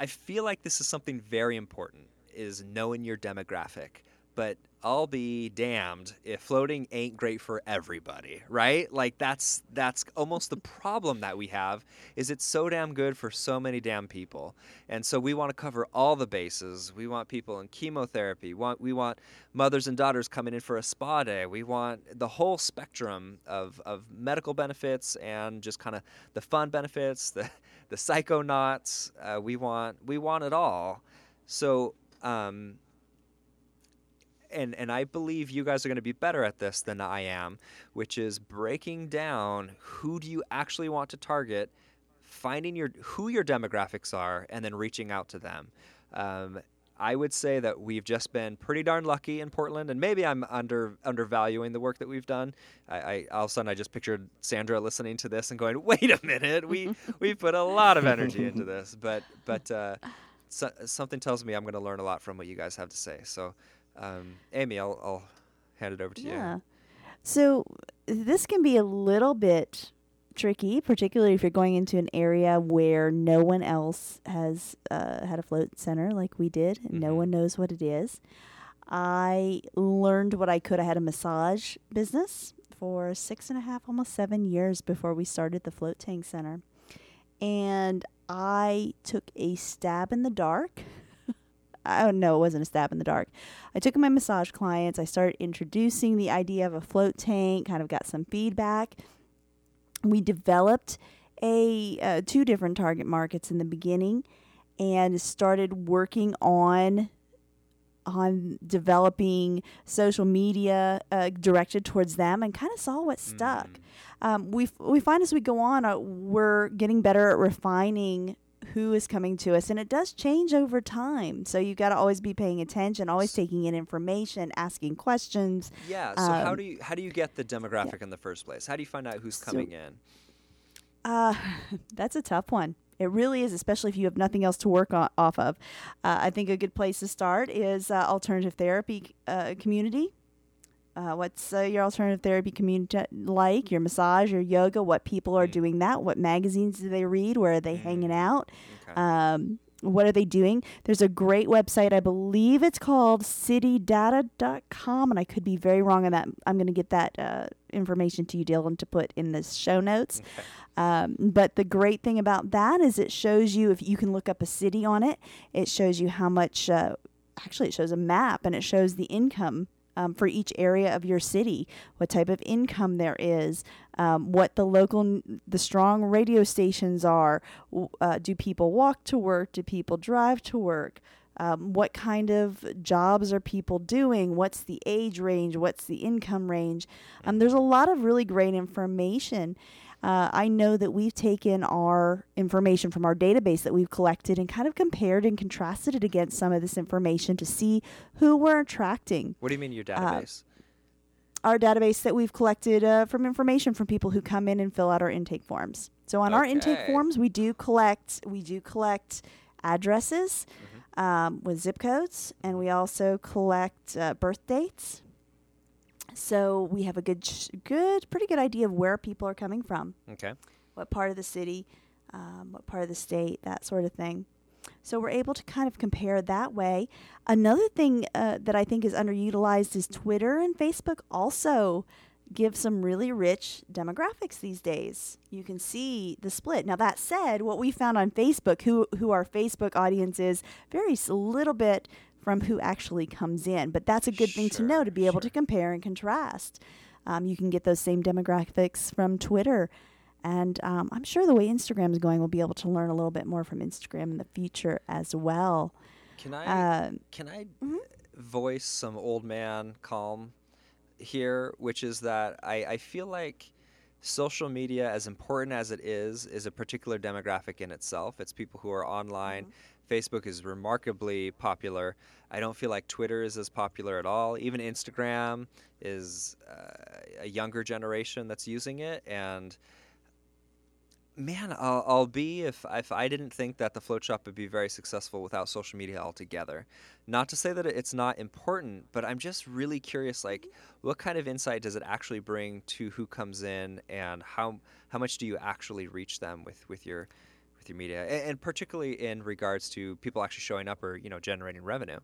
I feel like this is something very important: is knowing your demographic. But I'll be damned if floating ain't great for everybody, right? Like that's that's almost the problem that we have is it's so damn good for so many damn people, and so we want to cover all the bases. We want people in chemotherapy. We Want we want mothers and daughters coming in for a spa day. We want the whole spectrum of, of medical benefits and just kind of the fun benefits, the the psychonauts. Uh, we want we want it all. So. Um, and and I believe you guys are going to be better at this than I am, which is breaking down who do you actually want to target, finding your who your demographics are, and then reaching out to them. Um, I would say that we've just been pretty darn lucky in Portland, and maybe I'm under undervaluing the work that we've done. I, I all of a sudden I just pictured Sandra listening to this and going, "Wait a minute, we we put a lot of energy into this," but but uh, so, something tells me I'm going to learn a lot from what you guys have to say. So, um, Amy, I'll, I'll hand it over to Yeah. you. So this can be a little bit tricky, particularly if you're going into an area where no one else has uh, had a float center like we did, and no Mhm. one knows what it is. I learned what I could. I had a massage business for six and a half, almost seven years before we started the Float Tank Center. And I took a stab in the dark. Oh no, it wasn't a stab in the dark. I took my massage clients. I started introducing the idea of a float tank. Kind of got some feedback. We developed a uh, two different target markets in the beginning, and started working on on developing social media uh, directed towards them, and kind of saw what stuck. Um, we f- we find as we go on, uh, we're getting better at refining who is coming to us and it does change over time so you've got to always be paying attention always taking in information asking questions Yeah. So how Um, do you how do you get the demographic in the first place? How do you find out who's So- coming in? uh, that's a tough one it really is especially if you have nothing else to work on, off of uh, i think a good place to start is uh, alternative therapy uh, community uh, what's uh, your alternative therapy community like your massage your yoga what people are Mm. doing that what magazines do they read where are they hanging out Okay. um, what are they doing there's a great website i believe it's called citydata.com and i could be very wrong on that i'm going to get that uh, information to you dylan to put in the show notes Okay. um, but the great thing about that is it shows you if you can look up a city on it it shows you how much uh, actually it shows a map and it shows the income um, for each area of your city, what type of income there is, um, what the local, the strong radio stations are. Uh, do people walk to work? Do people drive to work? Um, what kind of jobs are people doing? What's the age range? What's the income range? Um, there's a lot of really great information. Uh, I know that we've taken our information from our database that we've collected and kind of compared and contrasted it against some of this information to see who we're attracting What do you mean your uh, database? our database that we've collected uh, from information from people who come in and fill out our intake forms. So on our intake forms, we do collect we do collect addresses Mm-hmm. um, with zip codes, and we also collect uh, birth dates. So we have a good sh- good pretty good idea of where people are coming from, okay. what part of the city, um, what part of the state, that sort of thing. So we're able to kind of compare that way. Another thing uh, that I think is underutilized is Twitter and Facebook also give some really rich demographics these days. You can see the split. Now that said, what we found on Facebook, who who our Facebook audience is, varies a little bit from who actually comes in. But that's a good thing to know to be able to compare and contrast. Um, you can get those same demographics from Twitter. And um, I'm sure the way Instagram is going, we'll be able to learn a little bit more from Instagram in the future as well. Can I Um, can I mhm. voice some old man calm here, which is that I, I feel like social media, as important as it is, is a particular demographic in itself. It's people who are online. Facebook is remarkably popular. I don't feel like Twitter is as popular at all. Even Instagram is uh, a younger generation that's using it, and man, I'll, I'll be if if I didn't think that the float shop would be very successful without social media altogether. Not to say that it's not important, but I'm just really curious. Like, what kind of insight does it actually bring to who comes in, and how how much do you actually reach them with with your media, and, and particularly in regards to people actually showing up or you know generating revenue.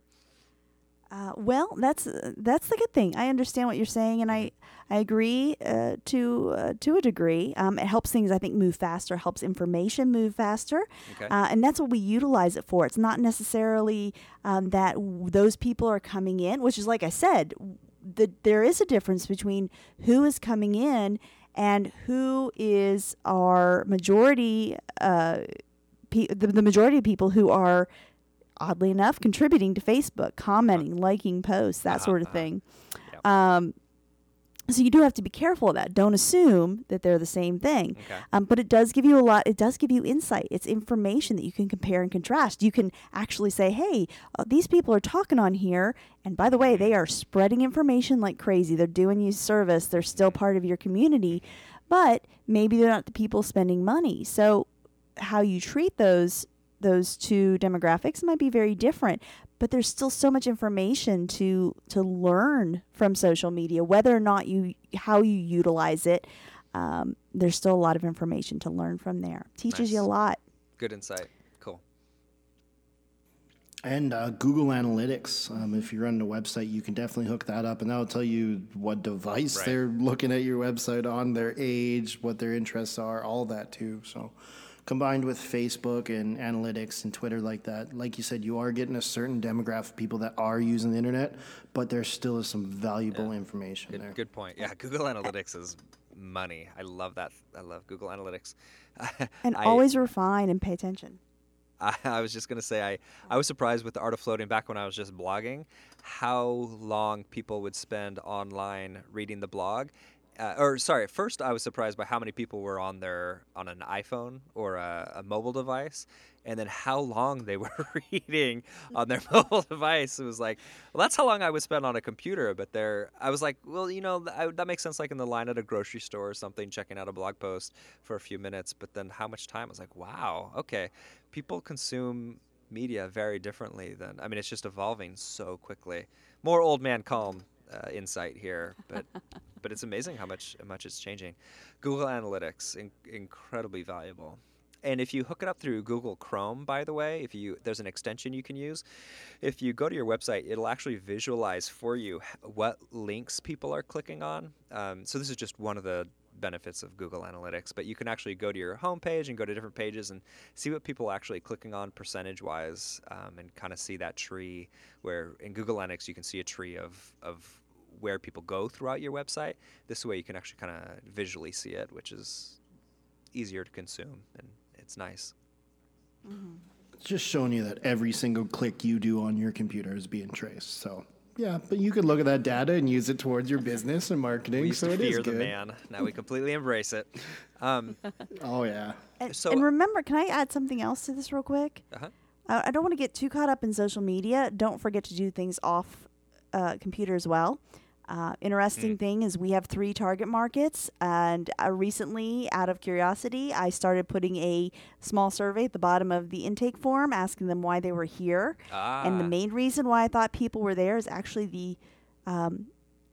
Uh, well, that's uh, that's the good thing. I understand what you're saying, and I I agree uh, to uh, to a degree. Um, it helps things I think move faster, helps information move faster, Okay. uh, and that's what we utilize it for. It's not necessarily um, that w- those people are coming in, which is like I said, the, there is a difference between who is coming in and who is our majority. Uh, pe- the, the majority of people who are oddly enough contributing to Facebook, commenting, liking posts, that Uh-huh, sort of thing. Yep. Um, so you do have to be careful of that. Don't assume that they're the same thing. Okay. Um, but it does give you a lot. It does give you insight. It's information that you can compare and contrast. You can actually say, "Hey, uh, these people are talking on here, and by the way, they are spreading information like crazy. They're doing you service. They're still part of your community, but maybe they're not the people spending money. So, how you treat those those two demographics might be very different but there's still so much information to to learn from social media whether or not you how you utilize it um, there's still a lot of information to learn from there teaches you a lot Good insight. Cool. And uh, Google Analytics. Um, if you're running a website, you can definitely hook that up, and that'll tell you what device Right. they're looking at your website on, their age, what their interests are, all that too. So, combined with Facebook and analytics and Twitter like that, like you said, you are getting a certain demographic of people that are using the internet, but there still is some valuable information Good, there. good point. Yeah, Google Analytics is money. I love that. I love Google Analytics. and I- always refine and pay attention I, I was just gonna say I, I was surprised with the art of floating back when I was just blogging, how long people would spend online reading the blog. Uh, or sorry, first I was surprised by how many people were on their on an iPhone or a, a mobile device, and then how long they were reading on their mobile device. It was like, well, that's how long I would spend on a computer. But there, I was like, well, you know, I, that makes sense. Like in the line at a grocery store or something, checking out a blog post for a few minutes. But then how much time? I was like, wow, okay people consume media very differently than I mean it's just evolving so quickly. More old man calm uh, insight here, but but it's amazing how much how much it's changing. Google Analytics in, incredibly valuable. And if you hook it up through Google Chrome, by the way, if you there's an extension you can use. If you go to your website, it'll actually visualize for you what links people are clicking on. Um, so this is just one of the benefits of Google Analytics, but you can actually go to your homepage and go to different pages and see what people are actually clicking on percentage wise um, and kind of see that tree where in Google Analytics you can see a tree of, of where people go throughout your website. This way you can actually kind of visually see it, which is easier to consume and it's nice. It's just showing you that every single click you do on your computer is being traced. So, yeah, but you could look at that data and use it towards your business and marketing. We used so to it is fear the good. man. Now we completely embrace it. Um, Oh yeah. and, So- and remember can i add something else to this real quick uh-huh. I I don't want to get too caught up in social media. Don't forget to do things off uh, computer as well. Uh, interesting thing is we have three target markets, and uh, recently, out of curiosity, I started putting a small survey at the bottom of the intake form, asking them why they were here. Ah. And the Ah. main reason why I thought people were there is actually the um,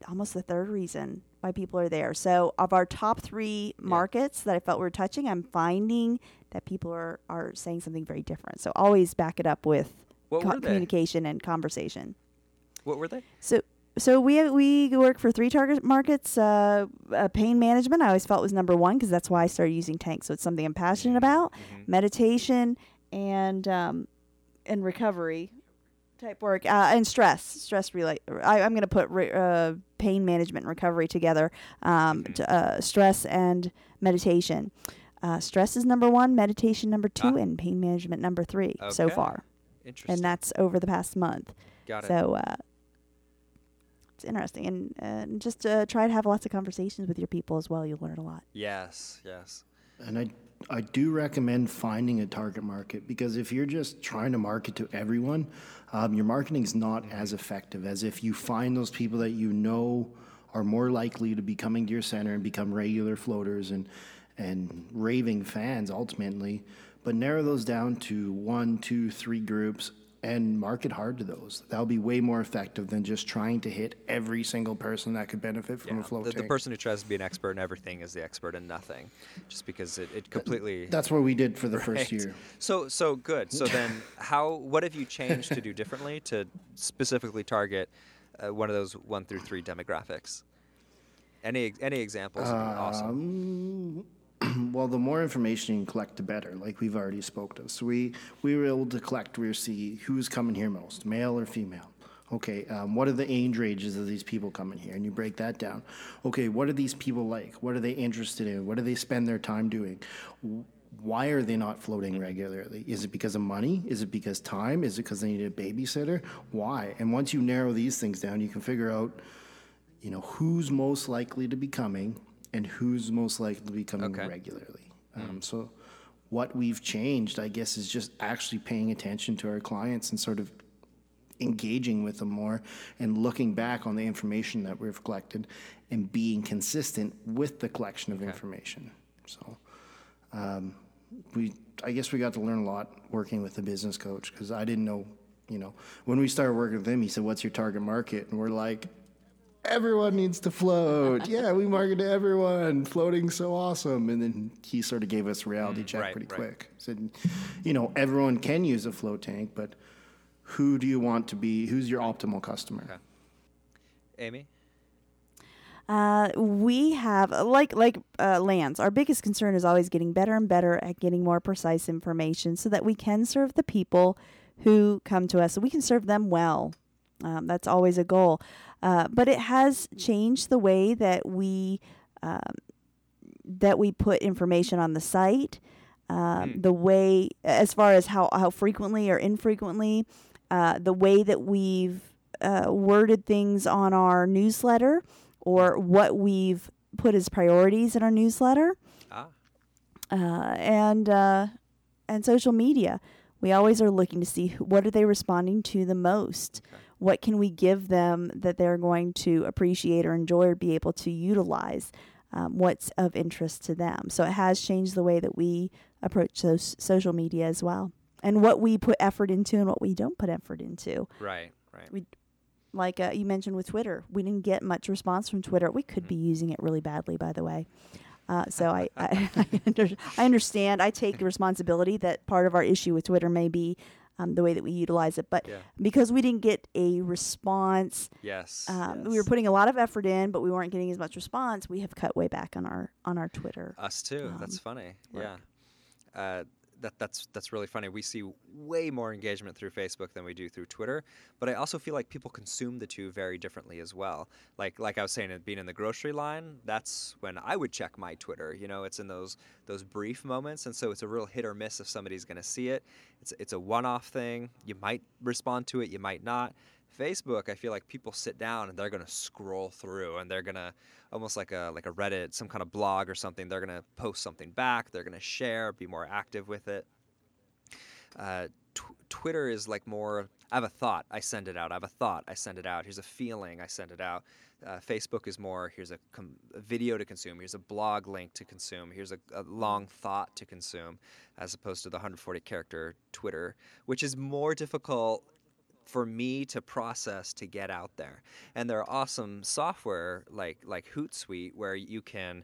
almost the third reason why people are there. So of our top three markets that I felt we were touching, I'm finding that people are are saying something very different. So always back it up with co- communication and conversation. What were they? So so we we work for three target markets. Uh, uh, pain management I always felt was number one because that's why I started using tanks. So it's something I'm passionate about. Meditation and um, and recovery type work uh, and stress stress relate. I, I'm going to put re- uh, pain management and recovery together. Um, Mm-hmm. to, uh, stress and meditation. Uh, stress is number one, meditation number two, Ah. and pain management number three so far, Interesting. and that's over the past month. Got it. So uh, it's interesting, and and just uh, try to have lots of conversations with your people as well. You'll learn a lot. yes, yes. And I, I do recommend finding a target market because if you're just trying to market to everyone, um, your marketing is not as effective as if you find those people that you know are more likely to be coming to your center and become regular floaters and and raving fans ultimately. But narrow those down to one, two, three groups and market hard to those. That'll be way more effective than just trying to hit every single person that could benefit from Yeah. a float The, the person who tries to be an expert in everything is the expert in nothing, just because it, it completely. That's what we did for the Right. first year. So so good. So then, how? What have you changed to do differently to specifically target uh, one of those one through three demographics? Any any examples? would be awesome. Well, the more information you can collect, the better. Like we've already spoke of. So we we were able to collect. We see who's coming here most, male or female. Okay, um, what are the age ranges of these people coming here? And you break that down. Okay, what are these people like? What are they interested in? What do they spend their time doing? Why are they not floating regularly? Is it because of money? Is it because time? Is it because they need a babysitter? Why? And once you narrow these things down, you can figure out you know, who's most likely to be coming and who's most likely to be coming Okay. regularly. Um, so, what we've changed, I guess, is just actually paying attention to our clients and sort of engaging with them more and looking back on the information that we've collected and being consistent with the collection of information. So, um, we, I guess we got to learn a lot working with the business coach because I didn't know, you know, when we started working with him, he said, "What's your target market?" And we're like, everyone needs to float. yeah, we market to everyone. Floating's so awesome. And then he sort of gave us a reality check Mm, right, pretty right. quick. Said, you know, everyone can use a float tank, but who do you want to be? Who's your optimal customer? Okay. Amy. Uh, we have like like uh, Lance. Our biggest concern is always getting better and better at getting more precise information, so that we can serve the people who come to us. So we can serve them well. Um, that's always a goal. Uh, but it has changed the way that we um, that we put information on the site. Um, The way, as far as how how frequently or infrequently, uh, the way that we've uh, worded things on our newsletter or what we've put as priorities in our newsletter Ah. uh, and uh, and social media. We always are looking to see what are they responding to the most. What can we give them that they're going to appreciate or enjoy or be able to utilize? Um, what's of interest to them. So it has changed the way that we approach those social media as well, and what we put effort into and what we don't put effort into Right. Right. we like uh, you mentioned with Twitter, we didn't get much response from Twitter. We could be using it really badly, by the way. Uh, so I I, I, under, I understand. I take responsibility that part of our issue with Twitter may be um, the way that we utilize it, but Yeah. because we didn't get a response, Yes. um, we were putting a lot of effort in, but we weren't getting as much response. We have cut way back on our on our Twitter. Us too. um, that's funny. work. Yeah. Uh, that that's that's really funny. We see way more engagement through Facebook than we do through Twitter, but I also feel like people consume the two very differently as well. Like like I was saying, being in the grocery line, that's when I would check my Twitter. You know, it's in those those brief moments, and so it's a real hit or miss if somebody's going to see it. It's it's a one-off thing. You might respond to it, you might not. Facebook, I feel like people sit down and they're gonna scroll through and they're gonna almost like a like a Reddit, some kind of blog or something. They're gonna post something back. They're gonna share, be more active with it. Uh, tw- Twitter is like more. I have a thought, I send it out. I have a thought, I send it out. Here's a feeling, I send it out. Uh, Facebook is more. Here's a, com- a video to consume. Here's a blog link to consume. Here's a, a long thought to consume, as opposed to the 140 character Twitter, which is more difficult for me to process to get out there. And there are awesome software like like Hootsuite where you can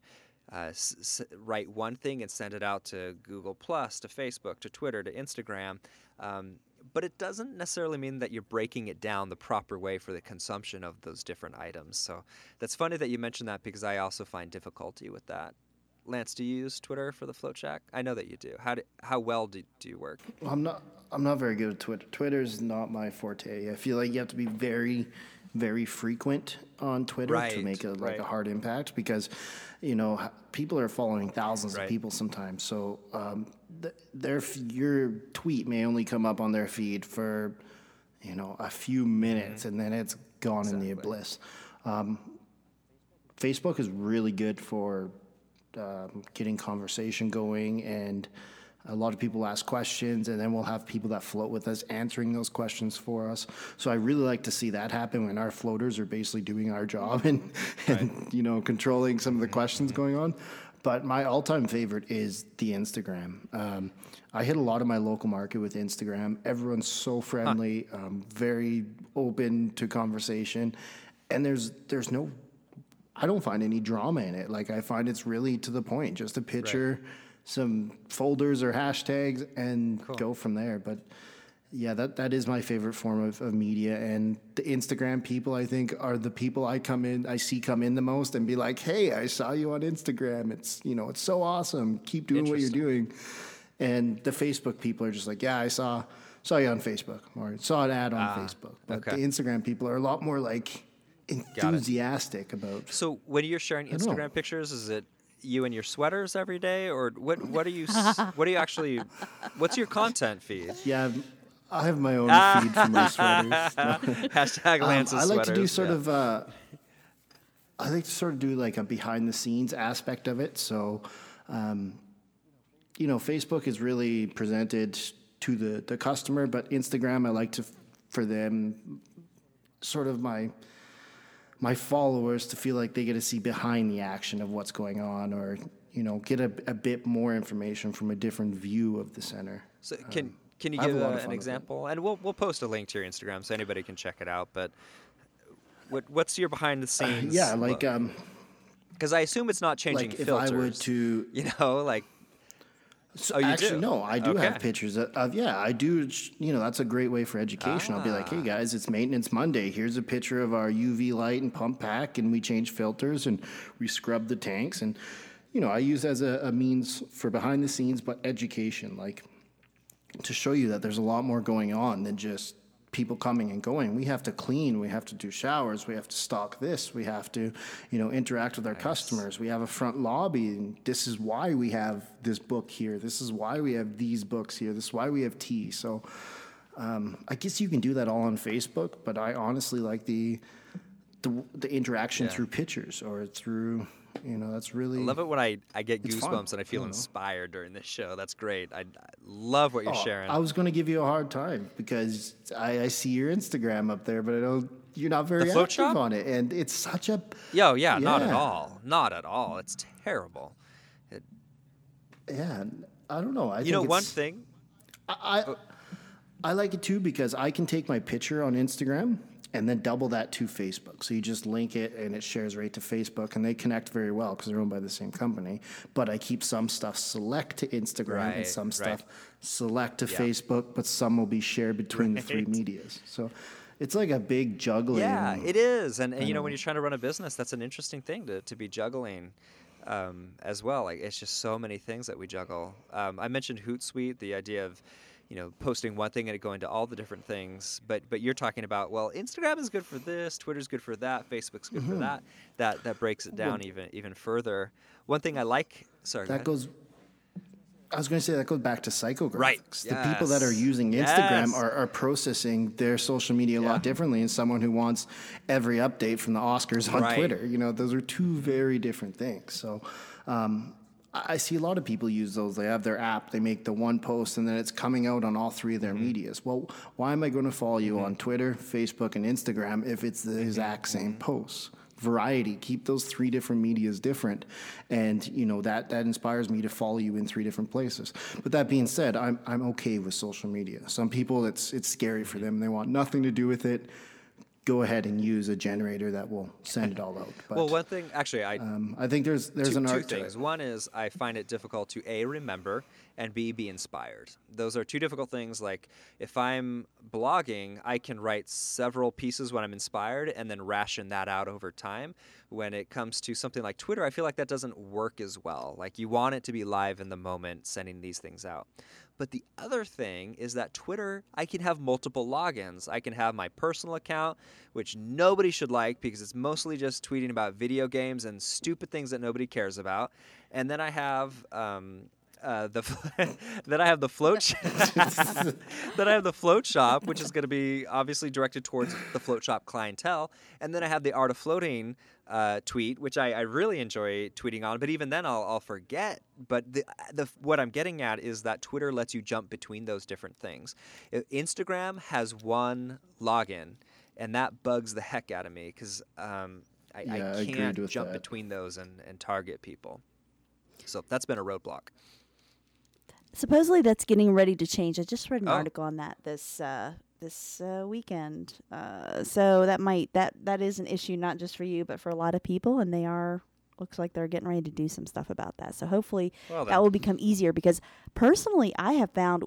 uh, s- s- write one thing and send it out to Google Plus, to Facebook, to Twitter, to Instagram. Um, but it doesn't necessarily mean that you're breaking it down the proper way for the consumption of those different items. So that's funny that you mentioned that because I also find difficulty with that. Lance, do you use Twitter for the Float Shack? I know that you do. How do, how well do, do you work? Well, I'm not. I'm not very good at Twitter. Twitter is not my forte. I feel like you have to be very, very frequent on Twitter to make a like right. a hard impact because, you know, people are following thousands Right. of people sometimes. So um, th- their f- your tweet may only come up on their feed for, you know, a few minutes and then it's gone in the abyss. Um, Facebook is really good for um, getting conversation going and a lot of people ask questions and then we'll have people that float with us answering those questions for us. So i really like to see that happen when our floaters are basically doing our job and, and you know controlling some of the questions going on. But my all-time favorite is the instagram. Um, i hit a lot of my local market with instagram. Everyone's so friendly um, very open to conversation. And there's there's no I don't find any drama in it. Like I find it's really to the point, just a picture, some folders or hashtags, and go from there. But yeah, that that is my favorite form of, of media. And the Instagram people, I think, are the people I come in, I see come in the most, and be like, "Hey, I saw you on Instagram. It's you know, it's so awesome. Keep doing what you're doing." And the Facebook people are just like, "Yeah, I saw." Saw you on Facebook or saw an ad on ah, Facebook. But okay. the Instagram people are a lot more like enthusiastic about So when you're sharing. Instagram pictures, is it you in your sweaters every day, or what? What are you? what are you actually? What's your content feed? Yeah, I've- my own feed for my sweaters. No. Hashtag Um, Lance's I like to do sort yeah. of. Uh, I like to sort of do like a behind the scenes aspect of it. So, um, you know, Facebook is really presented to the the customer, but Instagram I like to for them sort of my my followers to feel like they get to see behind the action of what's going on or you know get a, a bit more information from a different view of the center So can can you give a uh, an fun with it. example? And we'll we'll post a link to your Instagram so anybody can check it out. But what what's your behind the scenes? yeah like um because I assume it's not changing like if i were to you know, like So Oh, you actually, do? no, I do Okay. have pictures of, of yeah, I do. You know, that's a great way for education. I'll be like, Ah. hey guys, it's maintenance Monday. Here's a picture of our UV light and pump pack, and we change filters and we scrub the tanks, and you know, I use as a, a means for behind the scenes, but education, like to show you that there's a lot more going on than just people coming and going. We have to clean, we have to do showers, we have to stock this, we have to, you know, interact with our customers. We have a front lobby and this is why we have this book here. This is why we have these books here. This is why we have tea. So um, I guess you can do that all on Facebook, but I honestly like the the, the interaction Yeah. through pictures or through, you know, that's really I love it when I, I get It's fun. goosebumps and I feel inspired during this show. That's great. I, I love what you're Oh, sharing. I was going to give you a hard time because I, I see your Instagram up there, but I don't. You're not very active shop? on it, and it's such a. Yo, yeah, not at all. Not at all. It's terrible. It, Yeah, I don't know. I You know, think one thing. I, I oh. I like it too because I can take my picture on Instagram and then double that to Facebook. So you just link it and it shares right to Facebook, and they connect very well because they're owned by the same company. But I keep some stuff select to Instagram and Right, some right. stuff select to Yeah. Facebook, but some will be shared between the three medias. So it's like a big juggling. Yeah, it is. And, and you know, when you're trying to run a business, that's an interesting thing to, to be juggling um, as well. Like, it's just so many things that we juggle. Um, I mentioned Hootsuite, the idea of, you know, posting one thing and it going to all the different things. But but you're talking about, well, Instagram is good for this, Twitter's good for that, Facebook's good Mm-hmm. for that. That that breaks it down even even further. One thing I like, sorry, That ahead. goes. I was going to say that goes back to psychographics. Right. The people that are using Instagram Yes. are, are processing their social media a Yeah. lot differently than someone who wants every update from the Oscars on Right. Twitter. You know, those are two very different things. So um, I see a lot of people use those. They have their app, they make the one post, and then it's coming out on all three of their Mm-hmm. medias. Well, why am I going to follow you on Twitter, Facebook, and Instagram if it's the exact same Mm-hmm. posts? variety. Keep those three different medias different, and you know that that inspires me to follow you in three different places. But that being said, I'm I'm okay with social media. Some people it's it's scary for them. They want nothing to do with it. Go ahead and use a generator that will send it all out. But, well, one thing actually, I um, I think there's there's two, an two art to things. One is I find it difficult to a remember and b be inspired. Those are two difficult things. Like if I'm blogging, I can write several pieces when I'm inspired and then ration that out over time. When it comes to something like Twitter, I feel like that doesn't work as well. Like you want it to be live in the moment, sending these things out. But the other thing is that Twitter, I can have multiple logins. I can have my personal account, which nobody should like because it's mostly just tweeting about video games and stupid things that nobody cares about. And then I have um, uh, the then I have the float sh- then I have the float shop, which is going to be obviously directed towards the float shop clientele, and then I have the art of floating uh, tweet, which I, I really enjoy tweeting on. But even then, I'll, I'll forget. But the, the what I'm getting at is that Twitter lets you jump between those different things. Instagram has one login, and that bugs the heck out of me because um, I, Yeah, I I can't jump that. between those and, and target people. So that's been a roadblock. Supposedly that's getting ready to change. I just read an Oh. article on that this uh, this uh, weekend. Uh, so that might that that is an issue not just for you but for a lot of people, and they are looks like they're getting ready to do some stuff about that. So hopefully Well that will become easier because personally I have found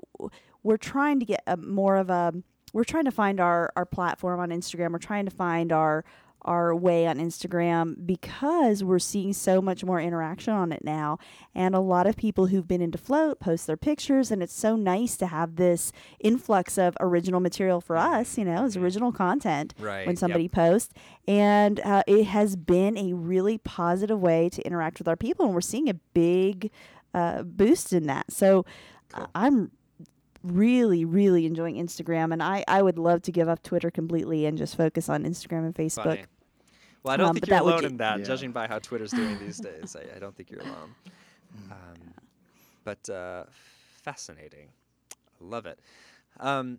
we're trying to get a, more of a we're trying to find our our platform on Instagram. We're trying to find our our way on Instagram because we're seeing so much more interaction on it now. And a lot of people who've been into float post their pictures, and it's so nice to have this influx of original material for us, you know, as original content Right, when yep. somebody posts. And uh, it has been a really positive way to interact with our people, and we're seeing a big uh, boost in that. So uh, I'm really really enjoying instagram and I, I would love to give up twitter completely and just focus on instagram and facebook Funny. Well, I don't Um, think but you're that would alone in that, Yeah. judging by how Twitter's doing these days. I, I don't think you're alone. Um, but uh, fascinating. I love it. Um,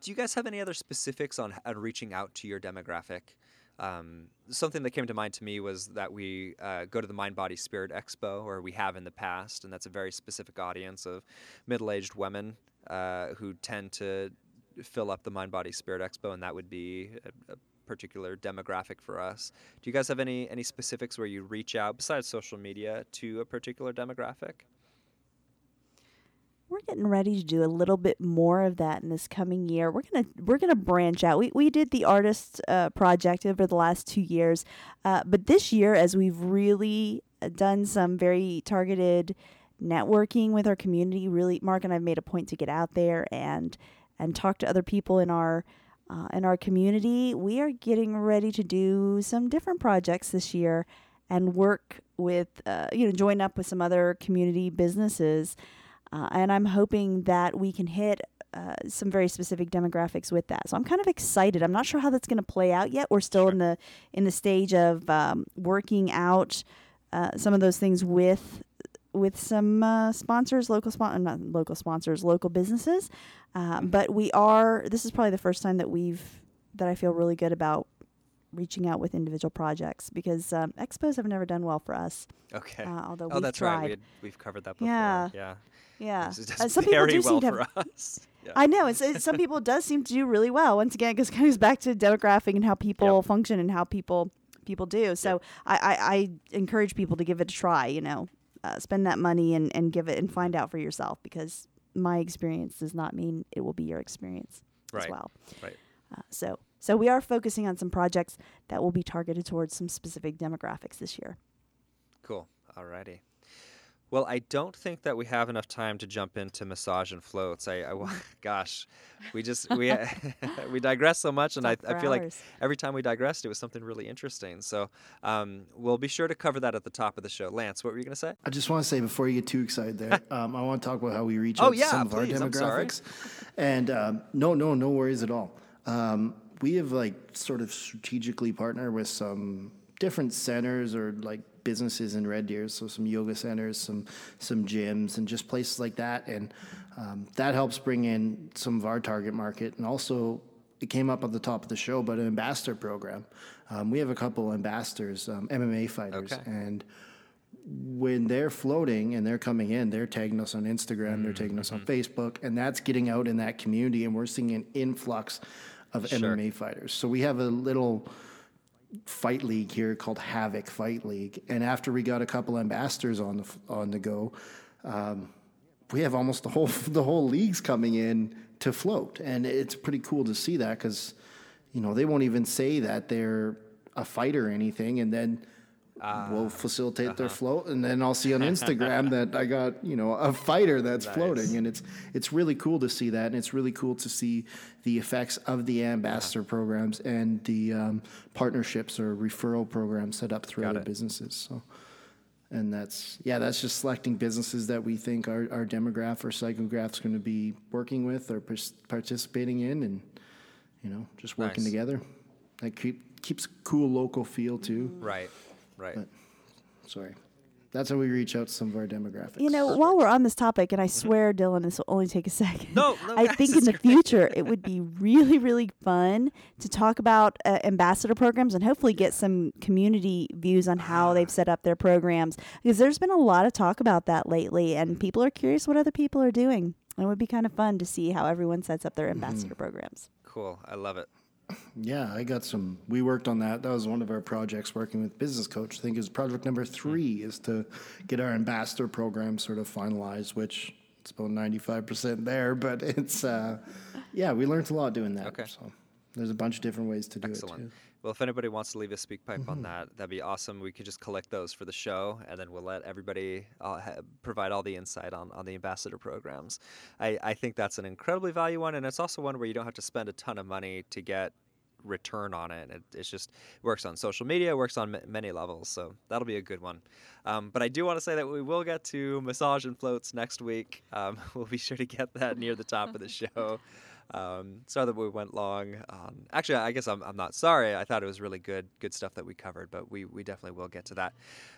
do you guys have any other specifics on, on reaching out to your demographic? Um, something that came to mind to me was that we uh, go to the Mind Body Spirit Expo, or we have in the past, and that's a very specific audience of middle aged women uh, who tend to fill up the Mind Body Spirit Expo, and that would be a, a particular demographic for us. Do you guys have any any specifics where you reach out besides social media to a particular demographic? we're getting ready to do a little bit more of that in this coming year. We're gonna we're gonna branch out. We we did the artist uh, project over the last two years, uh, but this year, as we've really uh, done some very targeted networking with our community, really, Mark and I've made a point to get out there and and talk to other people in our uh, in our community. We are getting ready to do some different projects this year and work with uh, you know join up with some other community businesses. Uh, and I'm hoping that we can hit uh, some very specific demographics with that. So I'm kind of excited. I'm not sure how that's going to play out yet. We're still in the in the stage of um, working out uh, some of those things with with some uh, sponsors, local spon- not local sponsors, local businesses. Uh, but we are. This is probably the first time that we've that I feel really good about reaching out with individual projects because um, expos have never done well for us. Okay. Uh, although oh, we've that's tried. right. We had, we've covered that before. Yeah. Yeah. Yeah, Uh, some people do well seem to have for us. Yeah. I know. It's, it's some people does seem to do really well. Once again, because it goes back to demographic and how people function and how people people do. So I, I, I encourage people to give it a try. You know, uh, spend that money and, and give it and find out for yourself because my experience does not mean it will be your experience Right. as well. Right. Uh, so so we are focusing on some projects that will be targeted towards some specific demographics this year. Cool. Alrighty. Well, I don't think that we have enough time to jump into massage and floats. I, I gosh, we just we we digress so much, and I, I for feel like every time we digressed, it was something really interesting. So um, we'll be sure to cover that at the top of the show. Lance, what were you going to say? I just want to say before you get too excited there, um, I want to talk about how we reach Oh, out yeah, to some please, of our I'm sorry. demographics. And um, no, no, no worries at all. Um, we have like sort of strategically partnered with some different centers or like businesses in Red Deer, so some yoga centers, some some gyms, and just places like that. And um, that helps bring in some of our target market, and also it came up at the top of the show, but an ambassador program. Um, we have a couple ambassadors, um, MMA fighters, Okay. and when they're floating and they're coming in, they're tagging us on Instagram, they're tagging us on Mm-hmm. Facebook, and that's getting out in that community, and we're seeing an influx of MMA fighters. So we have a little fight league here called Havoc Fight League, and after we got a couple ambassadors on the on the go, um, we have almost the whole the whole leagues coming in to float, and it's pretty cool to see that because you know they won't even say that they're a fighter or anything, and then. We'll ah, facilitate their uh-huh. float, and then I'll see on Instagram that I got you know a fighter that's floating, and it's it's really cool to see that, and it's really cool to see the effects of the ambassador uh-huh. programs and the um, partnerships or referral programs set up through Got other it. businesses. So, and that's yeah, that's just selecting businesses that we think our, our demographic or psychograph's going to be working with or participating in, and you know just working Nice. together. That keep, keeps cool local feel too. Right. Right. But, Sorry. That's how we reach out to some of our demographics. You know, while we're on this topic, and I swear, Dylan, this will only take a second. Mm-hmm. No, no, I guys, think in the great. future it would be really, really fun to talk about uh, ambassador programs and hopefully get some community views on how they've set up their programs. Because there's been a lot of talk about that lately, and people are curious what other people are doing. And it would be kind of fun to see how everyone sets up their Mm-hmm. ambassador programs. Cool. I love it. Yeah, I got some. We worked on that. That was one of our projects working with Business Coach. I think is project number three is to get our ambassador program sort of finalized, which it's about ninety five percent there. But it's uh, yeah, we learned a lot doing that. Okay. So there's a bunch of different ways to do Excellent. it. Too. Well, if anybody wants to leave a SpeakPipe Mm-hmm. on that, that'd be awesome. We could just collect those for the show, and then we'll let everybody uh, ha- provide all the insight on, on the ambassador programs. I, I think that's an incredibly valuable one, and it's also one where you don't have to spend a ton of money to get return on it. it it's just works on social media, works on m- many levels, so that'll be a good one. Um, but I do want to say that we will get to massage and floats next week. Um, we'll be sure to get that near the top of the show. Um, sorry that we went long. Um, actually, I guess I'm, I'm not sorry. I thought it was really good, good stuff that we covered, but we, we definitely will get to that.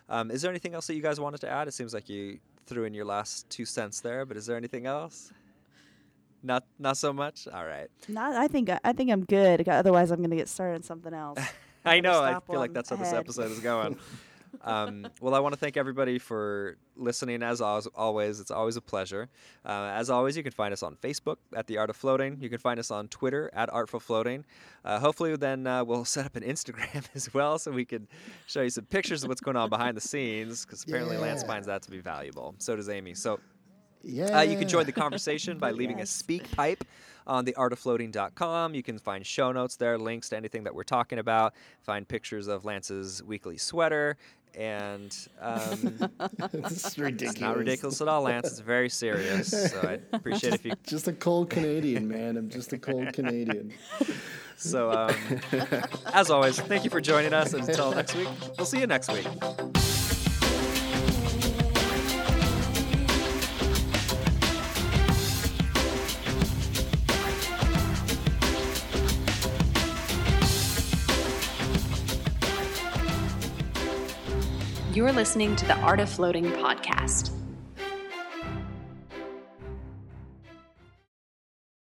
Um, is there anything else that you guys wanted to add? It seems like you threw in your last two cents there, but is there anything else? Not not so much. All right. Not, I think I think I'm good. Otherwise, I'm going to get started on something else. I know. I feel like that's how this episode is going. um, well, I want to thank everybody for listening. As always, it's always a pleasure. Uh, as always, you can find us on Facebook at The Art of Floating. You can find us on Twitter at Artful Floating. Uh, hopefully, then uh, we'll set up an Instagram as well, so we can show you some pictures of what's going on behind the scenes. Because apparently, Lance finds that to be valuable. So does Amy. So Yeah. uh, you can join the conversation by leaving a SpeakPipe on theartoffloating.com. You can find show notes there, links to anything that we're talking about, find pictures of Lance's weekly sweater, and um, this ridiculous. it's not ridiculous at all, Lance. It's very serious. So I'd appreciate if you. Just a cold Canadian, man. I'm just a cold Canadian. So, um, as always, thank you for joining us. And until next week, we'll see you next week. You're listening to the Art of Floating podcast.